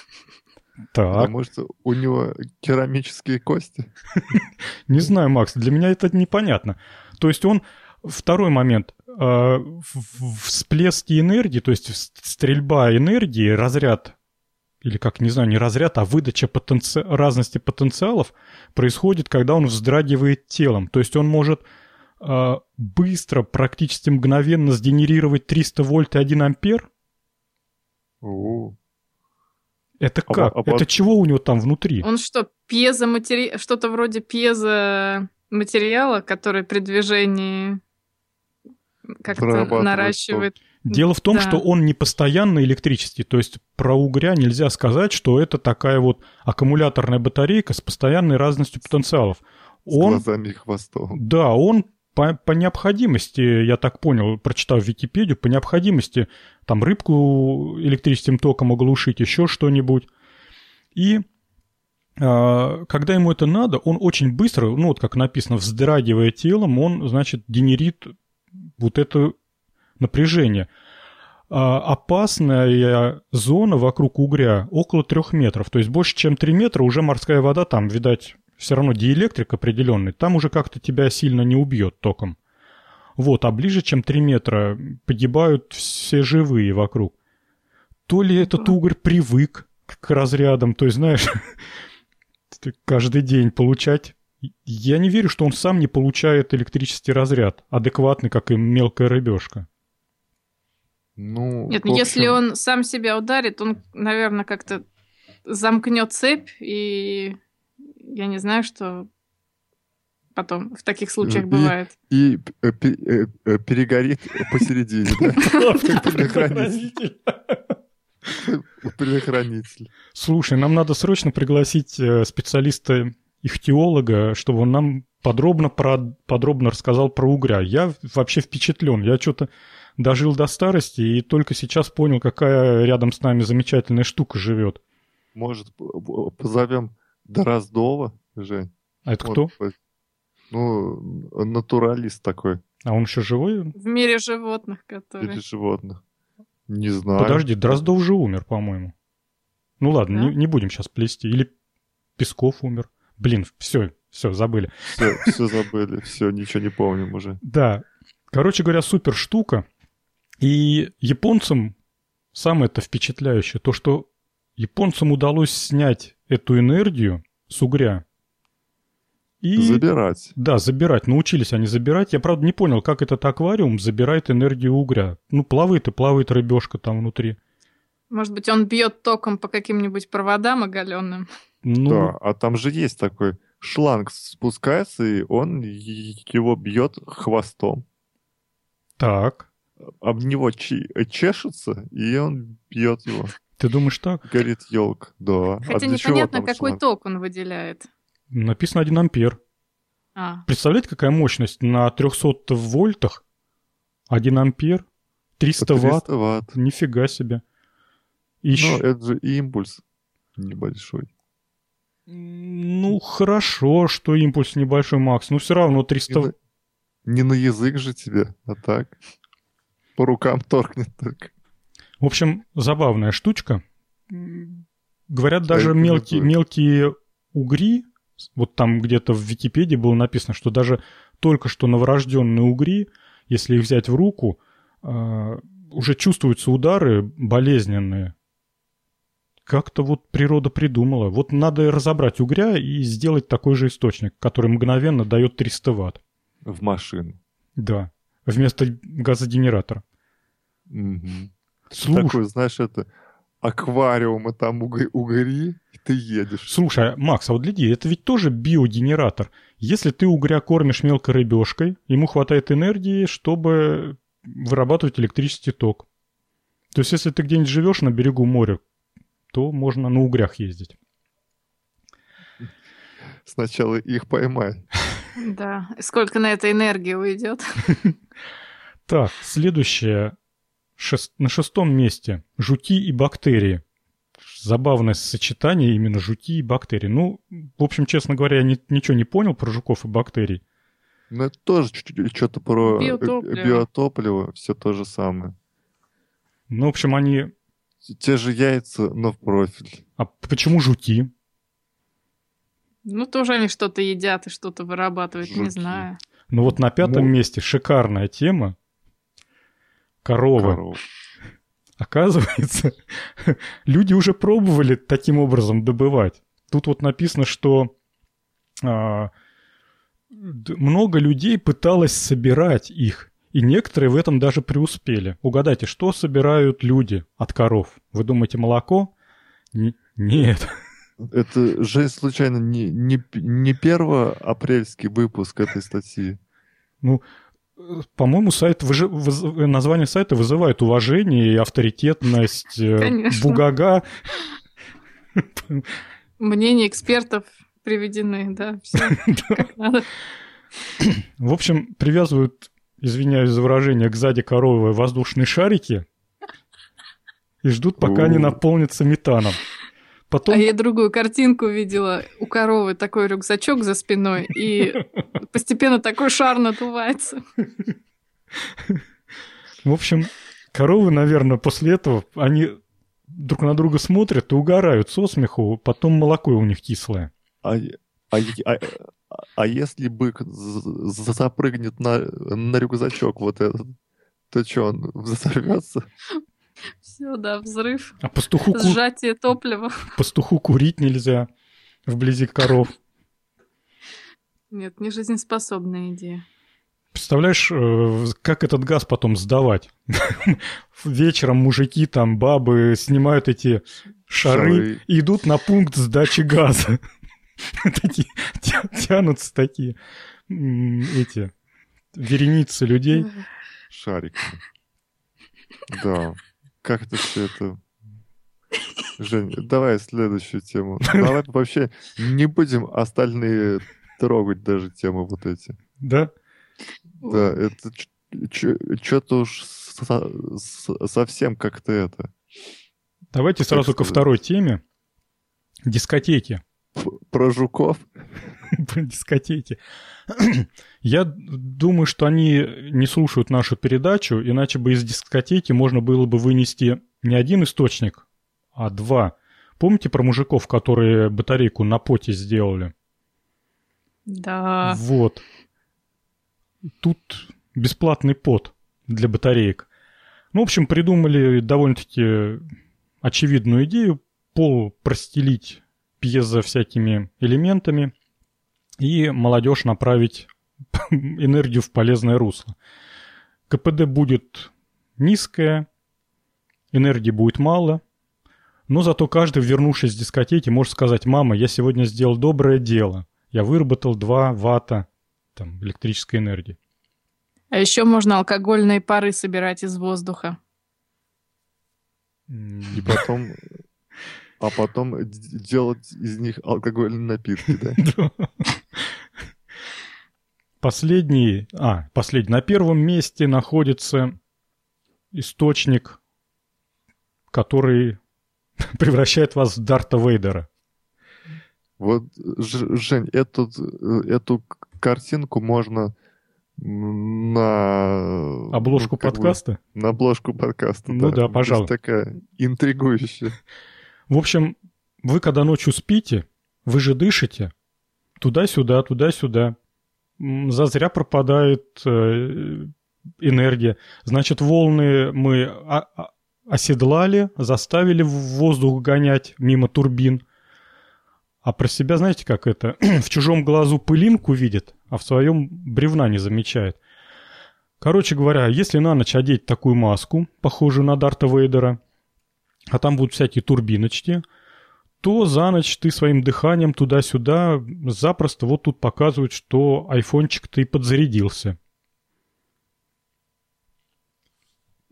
Так. Потому что у него керамические кости. Не знаю, Макс, для меня это непонятно. То есть он... Второй момент. А, всплески энергии, то есть стрельба энергии, разряд или как, не знаю, не разряд, а выдача потенци... разности потенциалов происходит, когда он вздрагивает телом. То есть он может э, быстро, практически мгновенно сгенерировать 300 вольт и 1 ампер. У-у. Это а как? А, а, Это чего у него там внутри? Он что, пьезоматери... что-то вроде пьезоматериала, который при движении как-то наращивает... Дело в том, да. что он не постоянно электрический, то есть про угря нельзя сказать, что это такая вот аккумуляторная батарейка с постоянной разностью потенциалов. Он, с глазами и хвостом. Да, он по, по необходимости, я так понял, прочитав Википедию, по необходимости там рыбку электрическим током оглушить, еще что-нибудь. И э, когда ему это надо, он очень быстро, ну вот как написано, вздрагивая телом, он, значит, генерит вот это напряжение. А опасная зона вокруг угря около трех метров. То есть больше, чем три метра уже морская вода, там, видать, все равно диэлектрик определенный, там уже как-то тебя сильно не убьет током. Вот, а ближе, чем три метра, погибают все живые вокруг. То ли этот угорь привык к разрядам, то есть, знаешь, каждый день получать я не верю, что он сам не получает электрический разряд, адекватный, как и мелкая рыбешка. Ну, Нет, ну если он сам себя ударит, он, наверное, как-то замкнет цепь, и я не знаю, что потом в таких случаях и, бывает. И, и э, э, перегорит посередине, Предохранитель. Предохранитель. Слушай, нам надо срочно пригласить э, специалиста ихтиолога, чтобы он нам подробно, про, подробно рассказал про угря. Я вообще впечатлен. Я что-то дожил до старости и только сейчас понял, какая рядом с нами замечательная штука живет. Может, позовем Дроздова, Жень? А это кто? Ну, натуралист такой. А он еще живой? В мире животных, который. В мире животных. Не знаю. Подожди, Дроздов же умер, по-моему. Ну ладно, да? не, не будем сейчас плести. Или Песков умер. Блин, все, все, забыли. Все, все забыли, все, ничего не помним уже. Да. Короче говоря, супер штука. И японцам самое это впечатляющее, то, что японцам удалось снять эту энергию с угря. И... Забирать. Да, забирать. Научились они забирать. Я, правда, не понял, как этот аквариум забирает энергию угря. Ну, плавает и плавает рыбешка там внутри. Может быть, он бьет током по каким-нибудь проводам оголенным? Ну... Да, а там же есть такой шланг спускается, и он его бьет хвостом. Так. Об него чешется, и он бьет его. Ты думаешь так? Горит елка, да. Хотя а непонятно, какой шар? ток он выделяет. Написано 1 ампер. А. Представляете, какая мощность на 300 вольтах? 1 ампер, 300, 300 ватт. ватт. Нифига себе. И еще... это же импульс небольшой. Ну, хорошо, что импульс небольшой, Макс. Но все равно 300... Не на, не на язык же тебе, а так. По рукам торкнет только. В общем, забавная штучка. Говорят, даже мелкие, мелкие угри, вот там где-то в Википедии было написано, что даже только что новорожденные угри, если их взять в руку, а, уже чувствуются удары болезненные. Как-то вот природа придумала. Вот надо разобрать угря и сделать такой же источник, который мгновенно дает 300 ватт. В машину. Да. Вместо газогенератора. Угу. Слушай. Такой, знаешь, это аквариум, и там угори, угори, и ты едешь. Слушай, а, Макс, а вот гляди, это ведь тоже биогенератор. Если ты угря кормишь мелкой рыбешкой, ему хватает энергии, чтобы вырабатывать электрический ток. То есть, если ты где-нибудь живешь на берегу моря, то можно на угрях ездить. Сначала их поймай. Да, сколько на это энергии уйдет. Так, следующее. Шест... На шестом месте. Жуки и бактерии. Забавное сочетание именно жуки и бактерии. Ну, в общем, честно говоря, я ни, ничего не понял про жуков и бактерий. Ну, это тоже что-то про биотопливо. биотопливо, все то же самое. Ну, в общем, они... Те же яйца, но в профиль. А почему жуки? Ну, тоже они что-то едят и что-то вырабатывают, Жуки. не знаю. Ну вот на пятом ну... месте шикарная тема. Коровы. Коров. Оказывается, люди уже пробовали таким образом добывать. Тут вот написано, что а, много людей пыталось собирать их, и некоторые в этом даже преуспели. Угадайте, что собирают люди от коров? Вы думаете, молоко? Н- нет. Это же случайно не, не, не первоапрельский выпуск этой статьи? Ну, по-моему, сайт выжи... название сайта вызывает уважение и авторитетность. Э, Конечно. Бугага. Мнения экспертов приведены, да, все как надо. В общем, привязывают, извиняюсь за выражение, к сзади коровы воздушные шарики и ждут, пока они наполнятся метаном. Потом... А я другую картинку видела. У коровы такой рюкзачок за спиной, и постепенно такой шар надувается. В общем, коровы, наверное, после этого, они друг на друга смотрят и угорают со смеху, потом молоко у них кислое. А, а, а, а если бык запрыгнет на, на рюкзачок вот этот, то что, он взорвется? Все, да, взрыв. А пастуху... Сжатие топлива. Пастуху курить нельзя вблизи коров. Нет, не жизнеспособная идея. Представляешь, э, как этот газ потом сдавать? Вечером мужики, там, бабы снимают эти шары, шары. и идут на пункт сдачи газа. Такие, тянутся такие эти вереницы людей. Шарики. Да. Как это все это... Жень, давай следующую тему. Давай вообще не будем остальные трогать даже темы вот эти. Да? Да, это что-то уж совсем как-то это. Давайте сразу ко второй теме. Дискотеки. Про жуков? Про дискотеки. Я думаю, что они не слушают нашу передачу, иначе бы из дискотеки можно было бы вынести не один источник, а два. Помните про мужиков, которые батарейку на поте сделали? Да. Вот. Тут бесплатный пот для батареек. Ну, в общем, придумали довольно-таки очевидную идею пол простелить пьезо всякими элементами и молодежь направить энергию в полезное русло. КПД будет низкое, энергии будет мало, но зато каждый, вернувшись с дискотеки, может сказать, мама, я сегодня сделал доброе дело, я выработал 2 ватта там, электрической энергии. А еще можно алкогольные пары собирать из воздуха. И потом... А потом делать из них алкогольные напитки, да? Последний... А, последний. На первом месте находится источник, который превращает вас в Дарта Вейдера. Вот, Жень, эту, эту картинку можно на... Обложку ну, подкаста? Бы, на обложку подкаста, Ну да, да пожалуй. такая интригующая. В общем, вы когда ночью спите, вы же дышите туда-сюда, туда-сюда. Зазря пропадает э, энергия. Значит, волны мы оседлали, заставили воздух гонять мимо турбин. А про себя, знаете, как это? в чужом глазу пылинку видит, а в своем бревна не замечает. Короче говоря, если на ночь одеть такую маску, похожую на Дарта Вейдера, а там будут всякие турбиночки, то за ночь ты своим дыханием туда-сюда запросто вот тут показывают, что айфончик-то и подзарядился.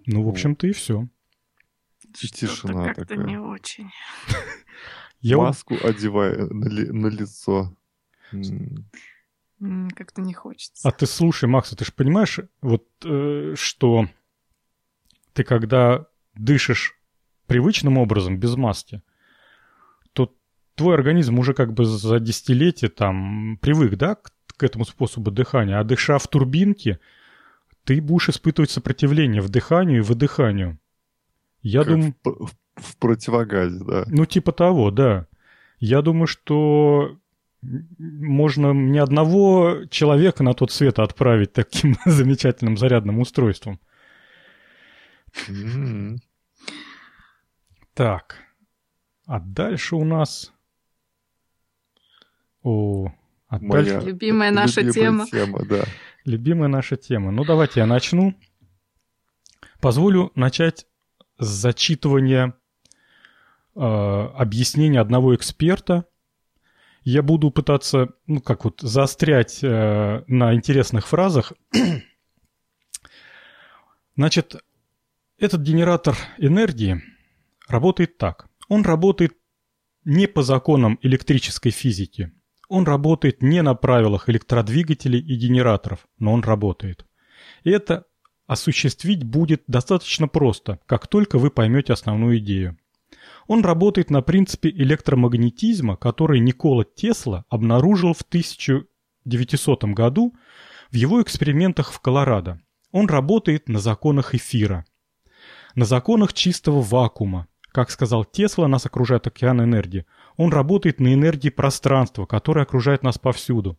Ну, в общем-то, и все. Тишина как-то такая. не очень. Я Маску одеваю на, ли, на лицо. Как-то не хочется. А ты слушай, Макс, ты же понимаешь, вот э, что ты когда дышишь привычным образом, без маски, твой организм уже как бы за десятилетия там привык, да, к, к этому способу дыхания. А дыша в турбинке, ты будешь испытывать сопротивление вдыханию и выдыханию. Я как думаю... В, в противогазе, да. Ну, типа того, да. Я думаю, что можно ни одного человека на тот свет отправить таким замечательным зарядным устройством. Mm-hmm. Так. А дальше у нас... О, а Моя. Любимая наша любимая тема. тема да. Любимая наша тема. Ну, давайте я начну. Позволю начать с зачитывания э, объяснения одного эксперта. Я буду пытаться, ну, как вот, заострять э, на интересных фразах. Значит, этот генератор энергии работает так. Он работает не по законам электрической физики. Он работает не на правилах электродвигателей и генераторов, но он работает. И это осуществить будет достаточно просто, как только вы поймете основную идею. Он работает на принципе электромагнетизма, который Никола Тесла обнаружил в 1900 году в его экспериментах в Колорадо. Он работает на законах эфира, на законах чистого вакуума. Как сказал Тесла, нас окружает океан энергии. Он работает на энергии пространства, которое окружает нас повсюду.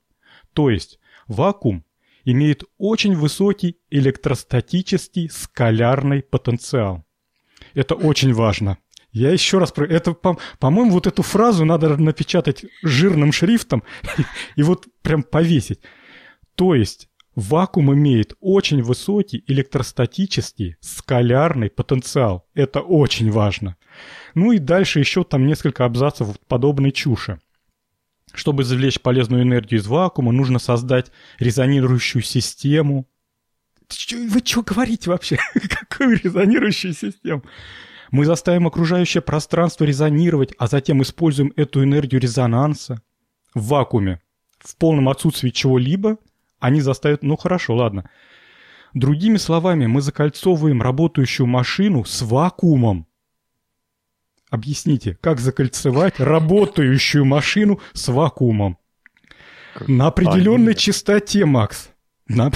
То есть вакуум имеет очень высокий электростатический скалярный потенциал. Это очень важно. Я еще раз про это, по- по-моему, вот эту фразу надо напечатать жирным шрифтом и вот прям повесить. То есть вакуум имеет очень высокий электростатический скалярный потенциал. Это очень важно. Ну и дальше еще там несколько абзацев подобной чуши. Чтобы извлечь полезную энергию из вакуума, нужно создать резонирующую систему. Вы что говорите вообще? Какую резонирующую систему? Мы заставим окружающее пространство резонировать, а затем используем эту энергию резонанса в вакууме. В полном отсутствии чего-либо они заставят... Ну хорошо, ладно. Другими словами, мы закольцовываем работающую машину с вакуумом. Объясните, как закольцевать работающую машину с вакуумом? На определенной А, частоте, Макс. На...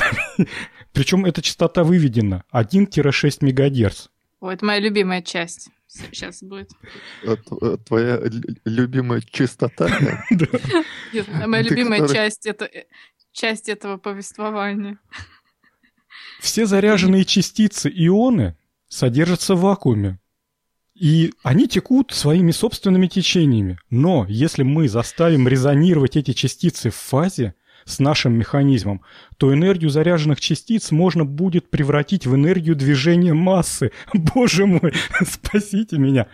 Причем эта частота выведена 1-6 мегагерц. О, это моя любимая часть. Сейчас будет. А т- а Твоя любимая чистота? Нет, Моя любимая часть это э, часть этого повествования. Все заряженные частицы ионы содержатся в вакууме. И они текут своими собственными течениями. Но если мы заставим резонировать эти частицы в фазе с нашим механизмом, то энергию заряженных частиц можно будет превратить в энергию движения массы. Боже мой, спасите меня.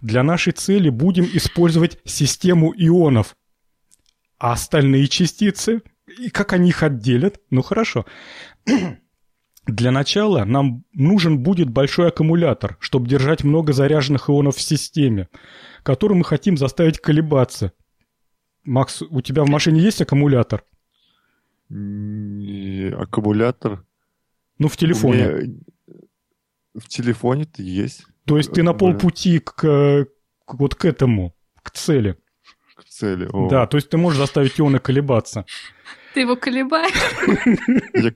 Для нашей цели будем использовать систему ионов. А остальные частицы, и как они их отделят? Ну хорошо. Для начала нам нужен будет большой аккумулятор, чтобы держать много заряженных ионов в системе, который мы хотим заставить колебаться. Макс, у тебя в машине есть аккумулятор? Аккумулятор? Ну, в телефоне. В телефоне-то есть. То есть ты на полпути к, к, вот к этому, к цели. К цели, о. Да, то есть ты можешь заставить ионы колебаться. Ты его колебаешь? Я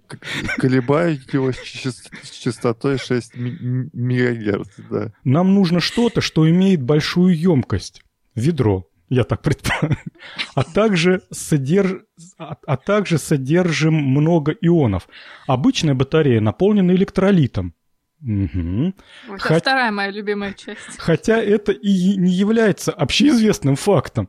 колебаю его с частотой 6 мегагерц, да. Нам нужно что-то, что имеет большую емкость. Ведро, я так предполагаю. А также, содерж... а, а также содержим много ионов. Обычная батарея наполнена электролитом. Угу. Вот Хот... вторая моя любимая часть. Хотя это и не является общеизвестным фактом.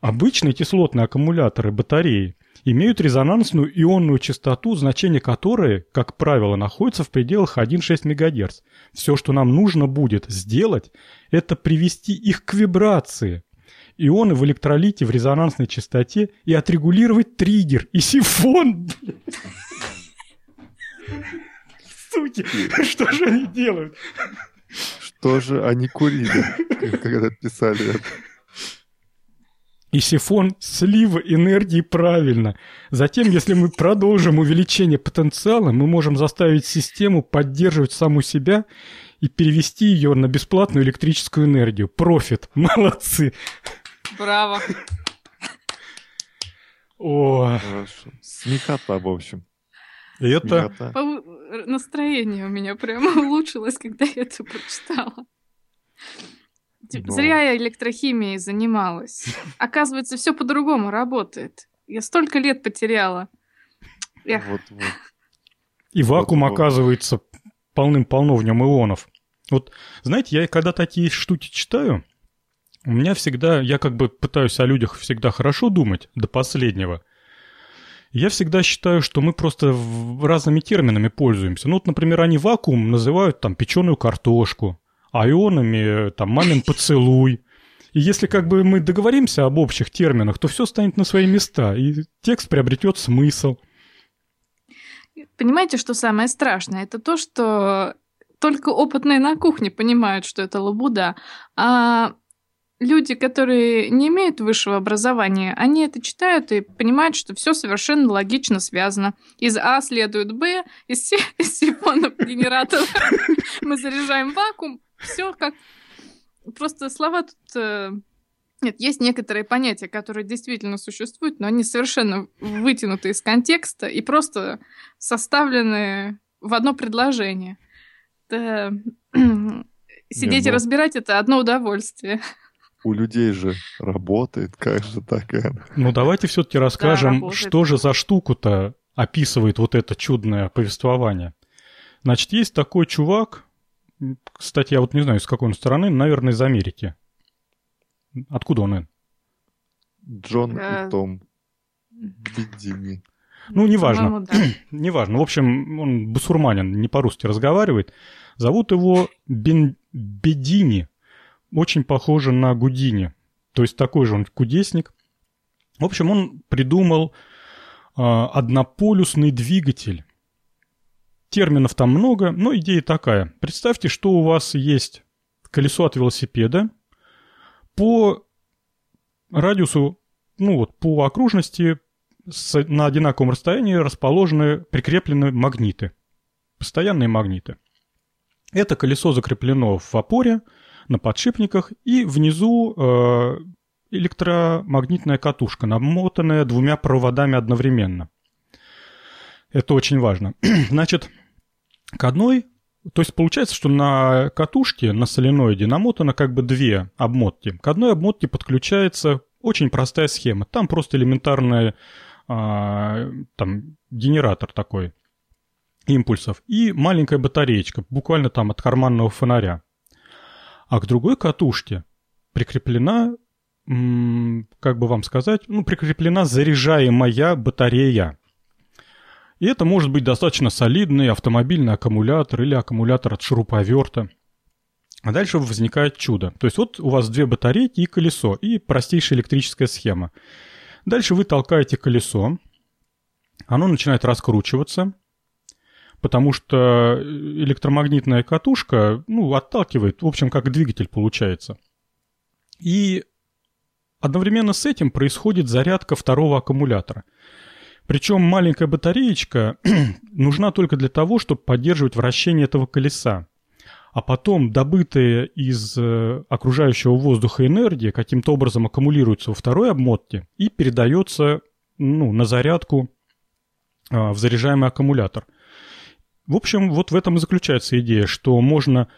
Обычные кислотные аккумуляторы батареи имеют резонансную ионную частоту, значение которой, как правило, находится в пределах 1,6 МГц. Все, что нам нужно будет сделать, это привести их к вибрации. Ионы в электролите в резонансной частоте и отрегулировать триггер и сифон. Суки, что же они делают? Что же они курили, когда писали это? и сифон слива энергии правильно. Затем, если мы продолжим увеличение потенциала, мы можем заставить систему поддерживать саму себя и перевести ее на бесплатную электрическую энергию. Профит. Молодцы. Браво. О. Хорошо. Смехота, в общем. И это... Настроение у меня прямо улучшилось, когда я это прочитала. Но... Зря я электрохимией занималась. Оказывается, все по-другому работает. Я столько лет потеряла. Вот, вот. И вакуум, вот, оказывается, полным-полно в нем ионов. Вот, знаете, я когда такие штуки читаю, у меня всегда, я как бы пытаюсь о людях всегда хорошо думать до последнего. Я всегда считаю, что мы просто разными терминами пользуемся. Ну вот, например, они вакуум называют там печеную картошку, а ионами там мамин поцелуй. И если как бы мы договоримся об общих терминах, то все станет на свои места, и текст приобретет смысл. Понимаете, что самое страшное? Это то, что только опытные на кухне понимают, что это лабуда. А люди, которые не имеют высшего образования, они это читают и понимают, что все совершенно логично связано. Из А следует Б, из, из сифонов генератора мы заряжаем вакуум, все как... Просто слова тут... Э, нет, есть некоторые понятия, которые действительно существуют, но они совершенно вытянуты из контекста и просто составлены в одно предложение. Это... Сидеть и разбирать это одно удовольствие. У людей же работает, как же так? Ну давайте все-таки расскажем, да, что же за штуку-то описывает вот это чудное повествование. Значит, есть такой чувак, кстати, я вот не знаю, с какой он стороны, наверное, из Америки. Откуда он? Джон и Том. Бедини. Ну, неважно. Да. неважно. В общем, он бусурманин, не по-русски разговаривает. Зовут его Бен... Бедини. Очень похоже на Гудини. То есть такой же он кудесник. В общем, он придумал э, однополюсный двигатель Терминов там много, но идея такая. Представьте, что у вас есть колесо от велосипеда по радиусу, ну вот по окружности с, на одинаковом расстоянии расположены, прикреплены магниты. Постоянные магниты. Это колесо закреплено в опоре, на подшипниках, и внизу э, электромагнитная катушка, намотанная двумя проводами одновременно. Это очень важно. Значит, к одной... То есть получается, что на катушке, на соленоиде намотано как бы две обмотки. К одной обмотке подключается очень простая схема. Там просто элементарный а, там, генератор такой импульсов и маленькая батареечка, буквально там от карманного фонаря. А к другой катушке прикреплена, как бы вам сказать, ну, прикреплена заряжаемая батарея. И это может быть достаточно солидный автомобильный аккумулятор или аккумулятор от шуруповерта. А дальше возникает чудо. То есть вот у вас две батарейки и колесо, и простейшая электрическая схема. Дальше вы толкаете колесо, оно начинает раскручиваться, потому что электромагнитная катушка, ну, отталкивает, в общем, как двигатель получается. И одновременно с этим происходит зарядка второго аккумулятора. Причем маленькая батареечка нужна только для того, чтобы поддерживать вращение этого колеса. А потом добытая из э, окружающего воздуха энергия каким-то образом аккумулируется во второй обмотке и передается ну, на зарядку а, в заряжаемый аккумулятор. В общем, вот в этом и заключается идея, что можно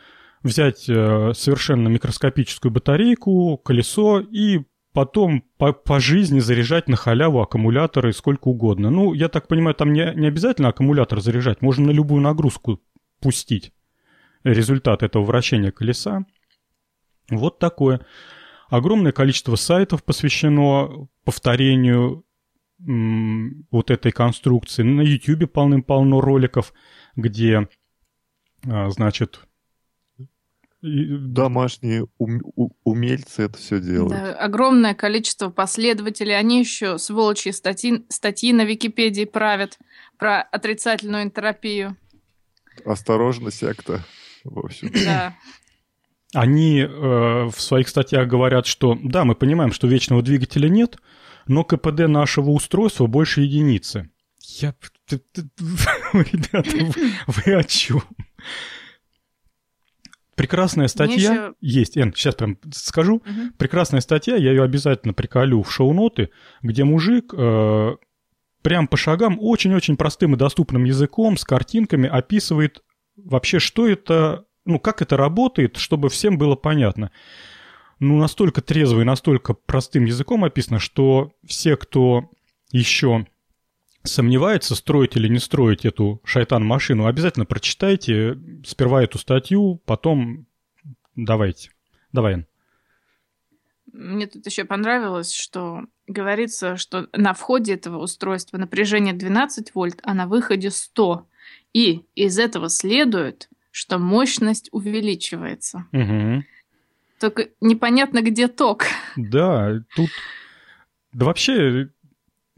взять э, совершенно микроскопическую батарейку, колесо и потом по, по жизни заряжать на халяву аккумуляторы сколько угодно. Ну, я так понимаю, там не, не обязательно аккумулятор заряжать, можно на любую нагрузку пустить результат этого вращения колеса. Вот такое. Огромное количество сайтов посвящено повторению вот этой конструкции. На YouTube полным-полно роликов, где, а, значит... Домашние ум, умельцы это все делают. Да, огромное количество последователей. Они еще сволочи статьи, статьи на Википедии правят про отрицательную энтропию. Осторожно, секта, в общем. Да. Они э, в своих статьях говорят, что да, мы понимаем, что вечного двигателя нет, но КПД нашего устройства больше единицы. Я... Ребята, вы о чем? Прекрасная статья еще... есть, Эн, сейчас прям скажу. Угу. Прекрасная статья, я ее обязательно приколю в шоу-ноты, где мужик э, прям по шагам очень-очень простым и доступным языком с картинками описывает вообще, что это, ну, как это работает, чтобы всем было понятно ну, настолько трезво и настолько простым языком описано, что все, кто еще сомневается, строить или не строить эту шайтан-машину, обязательно прочитайте сперва эту статью, потом давайте. Давай, Мне тут еще понравилось, что говорится, что на входе этого устройства напряжение 12 вольт, а на выходе 100. И из этого следует, что мощность увеличивается. Угу. Только непонятно, где ток. Да, тут... Да вообще,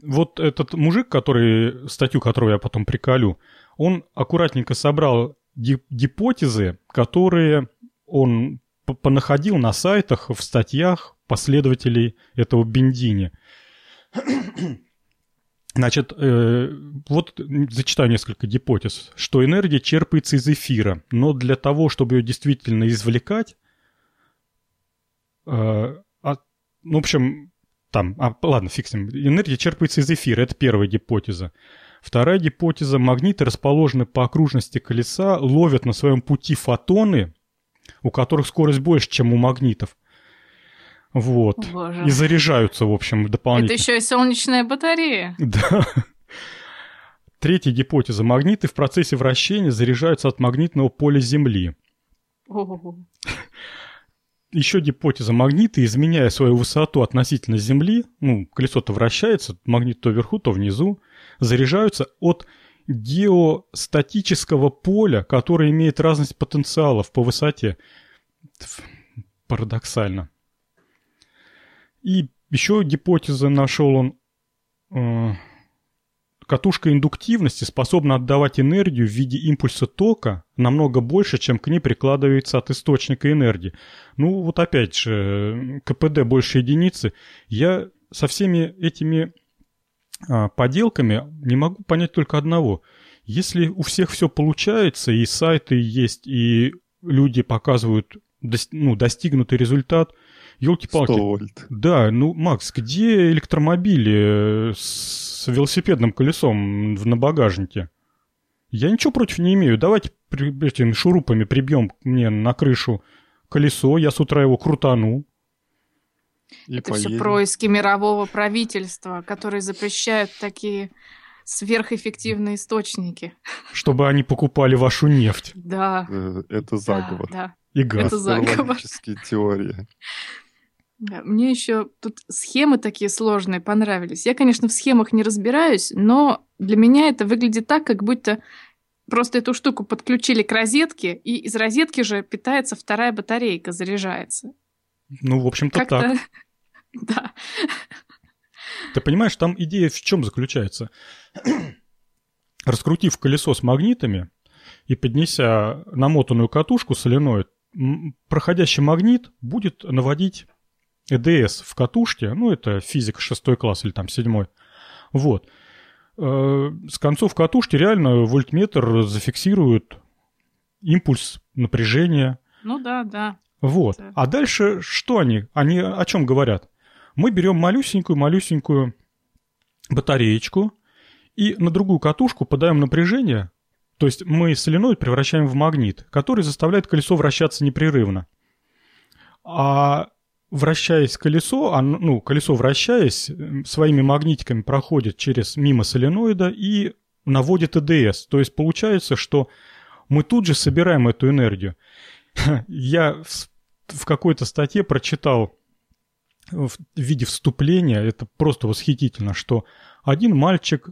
вот этот мужик, который, статью которую я потом приколю, он аккуратненько собрал гипотезы, которые он понаходил на сайтах, в статьях последователей этого Бендини. Значит, э, вот зачитаю несколько гипотез, что энергия черпается из эфира, но для того, чтобы ее действительно извлекать, Э, ну, в общем, там, а, ладно, фиг с ним. Энергия черпается из эфира, это первая гипотеза. Вторая гипотеза. Магниты расположены по окружности колеса, ловят на своем пути фотоны, у которых скорость больше, чем у магнитов. Вот. Боже. И заряжаются, в общем, дополнительно. Это еще и солнечная батарея. Да. Третья гипотеза. Магниты в процессе вращения заряжаются от магнитного поля Земли. Ого еще гипотеза магниты, изменяя свою высоту относительно Земли, ну, колесо-то вращается, магнит то вверху, то внизу, заряжаются от геостатического поля, которое имеет разность потенциалов по высоте. Парадоксально. И еще гипотеза нашел он э, Катушка индуктивности способна отдавать энергию в виде импульса тока намного больше, чем к ней прикладывается от источника энергии. Ну, вот опять же, КПД больше единицы. Я со всеми этими а, поделками не могу понять только одного. Если у всех все получается, и сайты есть, и люди показывают ну, достигнутый результат, елки-палки. 100 вольт. Да, ну, Макс, где электромобили с с велосипедным колесом на багажнике. Я ничего против не имею. Давайте этими шурупами прибьем мне на крышу колесо, я с утра его крутану. И Это поедем. все происки мирового правительства, которые запрещают такие сверхэффективные источники. Чтобы они покупали вашу нефть. Да. Э, это заговор. Да, да. И газ. Это заговор. Мне еще тут схемы такие сложные понравились. Я, конечно, в схемах не разбираюсь, но для меня это выглядит так, как будто просто эту штуку подключили к розетке, и из розетки же питается вторая батарейка, заряжается. Ну, в общем-то, так. Да. Ты понимаешь, там идея в чем заключается? Раскрутив колесо с магнитами, и поднеся намотанную катушку соленоид, проходящий магнит будет наводить ЭДС в катушке, ну, это физика 6 класс или там 7. Вот. Э, с концов катушки реально вольтметр зафиксирует импульс напряжения. Ну да, да. Вот. А дальше что они? Они о чем говорят? Мы берем малюсенькую-малюсенькую батареечку и на другую катушку подаем напряжение, то есть мы соленоид превращаем в магнит, который заставляет колесо вращаться непрерывно. А вращаясь колесо, оно, ну, колесо вращаясь, своими магнитиками проходит через мимо соленоида и наводит ЭДС. То есть получается, что мы тут же собираем эту энергию. Я в какой-то статье прочитал в виде вступления, это просто восхитительно, что один мальчик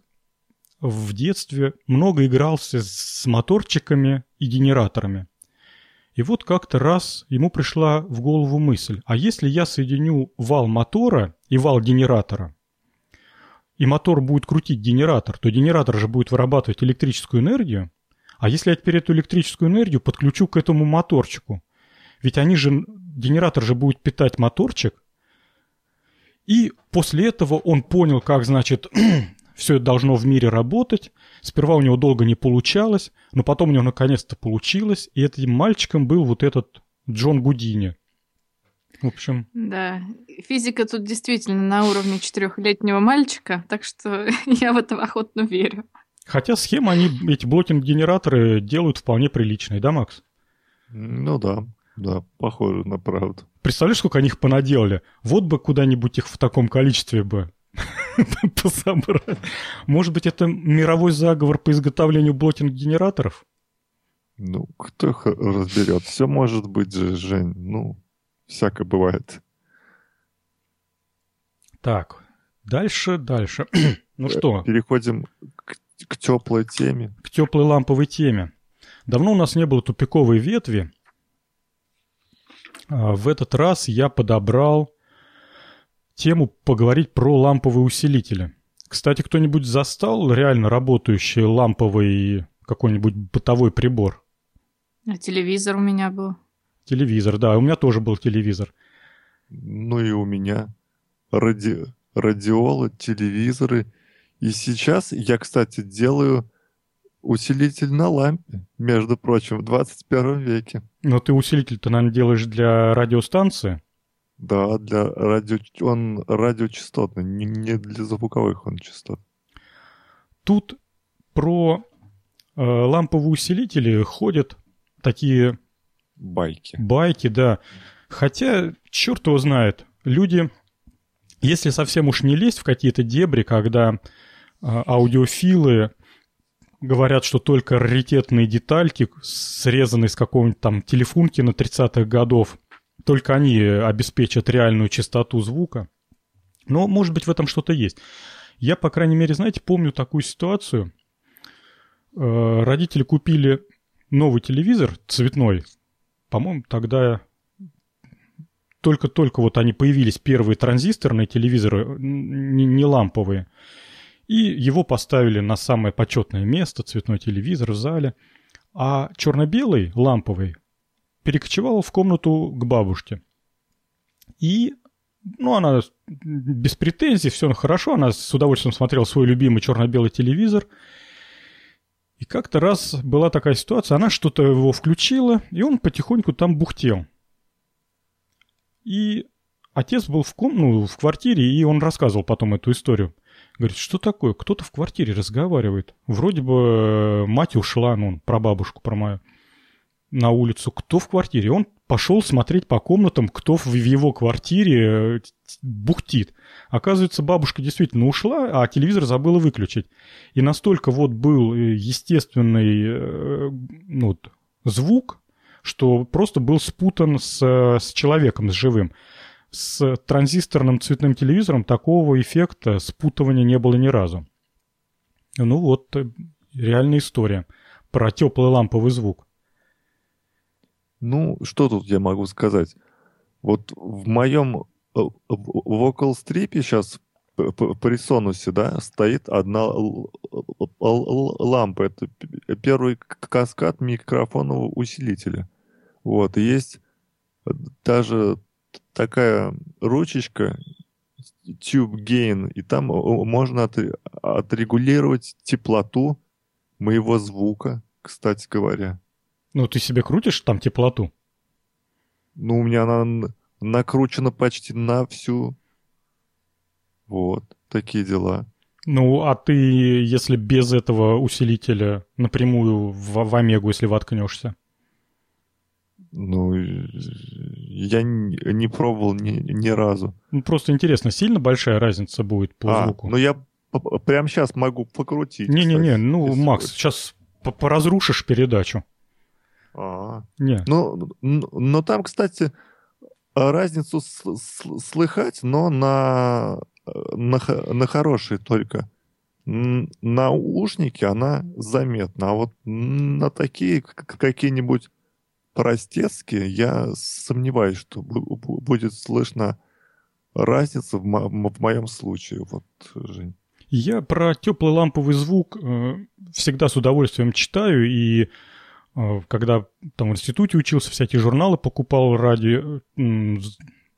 в детстве много игрался с моторчиками и генераторами. И вот как-то раз ему пришла в голову мысль, а если я соединю вал мотора и вал генератора, и мотор будет крутить генератор, то генератор же будет вырабатывать электрическую энергию, а если я теперь эту электрическую энергию подключу к этому моторчику, ведь они же, генератор же будет питать моторчик, и после этого он понял, как, значит, все это должно в мире работать. Сперва у него долго не получалось, но потом у него наконец-то получилось. И этим мальчиком был вот этот Джон Гудини. В общем... Да, физика тут действительно на уровне четырехлетнего мальчика, так что я в это охотно верю. Хотя схемы они, эти блокинг-генераторы делают вполне приличные, да, Макс? Ну да, да, похоже на правду. Представляешь, сколько они их понаделали? Вот бы куда-нибудь их в таком количестве бы пособрать. Может быть, это мировой заговор по изготовлению блокинг-генераторов? Ну, кто их разберет? Все может быть же, Жень. Ну, всякое бывает. Так, дальше, дальше. ну э, что? Переходим к, к теплой теме. К теплой ламповой теме. Давно у нас не было тупиковой ветви. А в этот раз я подобрал тему поговорить про ламповые усилители. Кстати, кто-нибудь застал реально работающий ламповый какой-нибудь бытовой прибор? А телевизор у меня был. Телевизор, да, у меня тоже был телевизор. Ну и у меня. Ради... Радиолы, телевизоры. И сейчас я, кстати, делаю усилитель на лампе, между прочим, в 21 веке. Но ты усилитель-то, наверное, делаешь для радиостанции? Да, для радио... он радиочастотный, не, для звуковых он частот. Тут про э, ламповые усилители ходят такие... Байки. Байки, да. Хотя, черт его знает, люди, если совсем уж не лезть в какие-то дебри, когда э, аудиофилы говорят, что только раритетные детальки, срезанные с какого-нибудь там телефонки на 30-х годов, только они обеспечат реальную частоту звука. Но, может быть, в этом что-то есть. Я, по крайней мере, знаете, помню такую ситуацию. Э, родители купили новый телевизор цветной. По-моему, тогда только-только вот они появились, первые транзисторные телевизоры, не ламповые. И его поставили на самое почетное место, цветной телевизор в зале. А черно-белый, ламповый, перекочевала в комнату к бабушке. И, ну, она без претензий, все хорошо, она с удовольствием смотрела свой любимый черно-белый телевизор. И как-то раз была такая ситуация, она что-то его включила, и он потихоньку там бухтел. И отец был в, ком... ну, в квартире, и он рассказывал потом эту историю. Говорит, что такое? Кто-то в квартире разговаривает. Вроде бы э, мать ушла, ну, про бабушку, про мою на улицу, кто в квартире. Он пошел смотреть по комнатам, кто в его квартире э, бухтит. Оказывается, бабушка действительно ушла, а телевизор забыла выключить. И настолько вот был э, естественный э, ну, звук, что просто был спутан с, с человеком, с живым. С транзисторным цветным телевизором такого эффекта спутывания не было ни разу. Ну вот, реальная история про теплый ламповый звук. Ну, что тут я могу сказать? Вот в моем вокал-стрипе сейчас по Рисонусе, да, стоит одна лампы. Это первый каскад микрофонного усилителя. Вот. И есть даже такая ручечка Tube Gain, и там можно от, отрегулировать теплоту моего звука, кстати говоря. Ну, ты себе крутишь там теплоту? Ну, у меня она накручена почти на всю. Вот, такие дела. Ну, а ты, если без этого усилителя напрямую в, в Омегу, если воткнешься? Ну, я не пробовал ни, ни разу. Ну, просто интересно, сильно большая разница будет по а, звуку? Ну, я прямо сейчас могу покрутить. Не-не-не, ну, Макс, будет. сейчас поразрушишь передачу. А, не. Ну, но там, кстати, разницу слыхать, но на, на, на хорошие только. Наушники она заметна, а вот на такие какие-нибудь простецкие я сомневаюсь, что будет слышно разница в, мо- в моем случае. Вот, Жень. Я про теплый ламповый звук э, всегда с удовольствием читаю и когда там в институте учился, всякие журналы покупал ради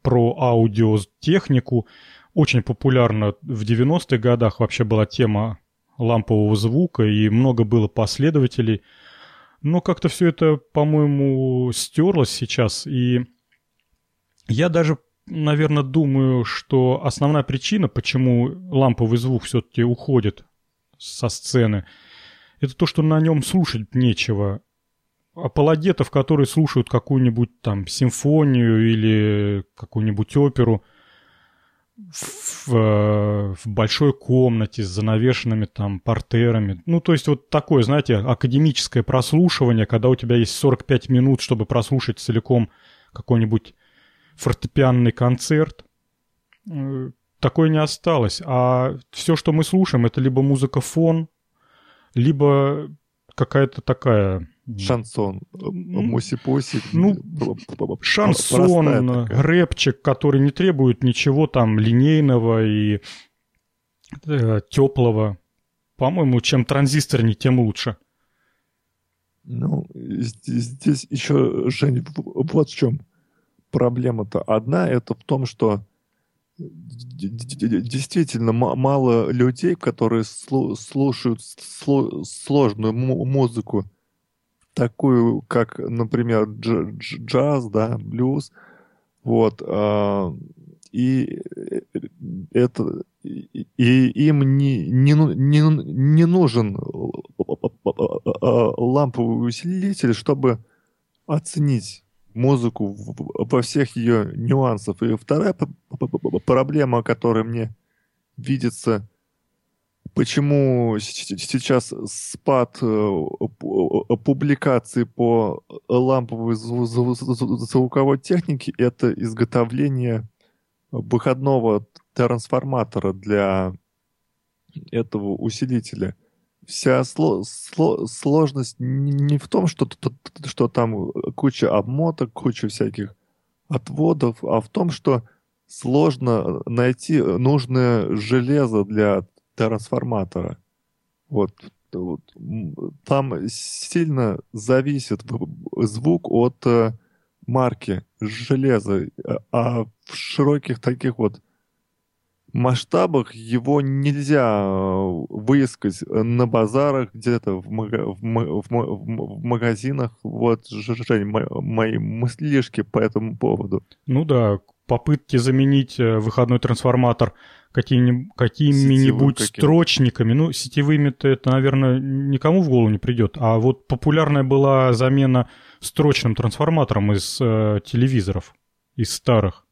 про аудиотехнику. Очень популярна в 90-х годах вообще была тема лампового звука, и много было последователей. Но как-то все это, по-моему, стерлось сейчас. И я даже, наверное, думаю, что основная причина, почему ламповый звук все-таки уходит со сцены, это то, что на нем слушать нечего апологетов, которые слушают какую-нибудь там симфонию или какую-нибудь оперу в, в большой комнате с занавешенными там портерами. Ну, то есть вот такое, знаете, академическое прослушивание, когда у тебя есть 45 минут, чтобы прослушать целиком какой-нибудь фортепианный концерт. Э, такое не осталось. А все, что мы слушаем, это либо музыка фон, либо какая-то такая шансон, муси-пуси. Ну, шансон, рэпчик, который не требует ничего там линейного и э, теплого. По-моему, чем транзисторнее, тем лучше. Ну, здесь еще, Жень, вот в чем проблема-то. Одна это в том, что действительно мало людей, которые слушают сложную музыку, такую, как, например, джаз, да, блюз, вот, а, и это и им не, не, не, не нужен ламповый усилитель, чтобы оценить музыку во всех ее нюансах. И вторая проблема, которая мне видится почему сейчас спад э, публикаций по ламповой звуковой технике — это изготовление выходного трансформатора для этого усилителя. Вся сло сло сложность не в том, что, что там куча обмоток, куча всяких отводов, а в том, что сложно найти нужное железо для трансформатора. Вот, вот. Там сильно зависит звук от э, марки железа, а в широких таких вот масштабах его нельзя э, выискать на базарах, где-то в, мага в, в, в магазинах. Вот, Жень, мои мыслишки по этому поводу. Ну да, попытки заменить э, выходной трансформатор какими-нибудь какими строчниками. Ну, сетевыми-то это, наверное, никому в голову не придет. А вот популярная была замена строчным трансформатором из э, телевизоров, из старых.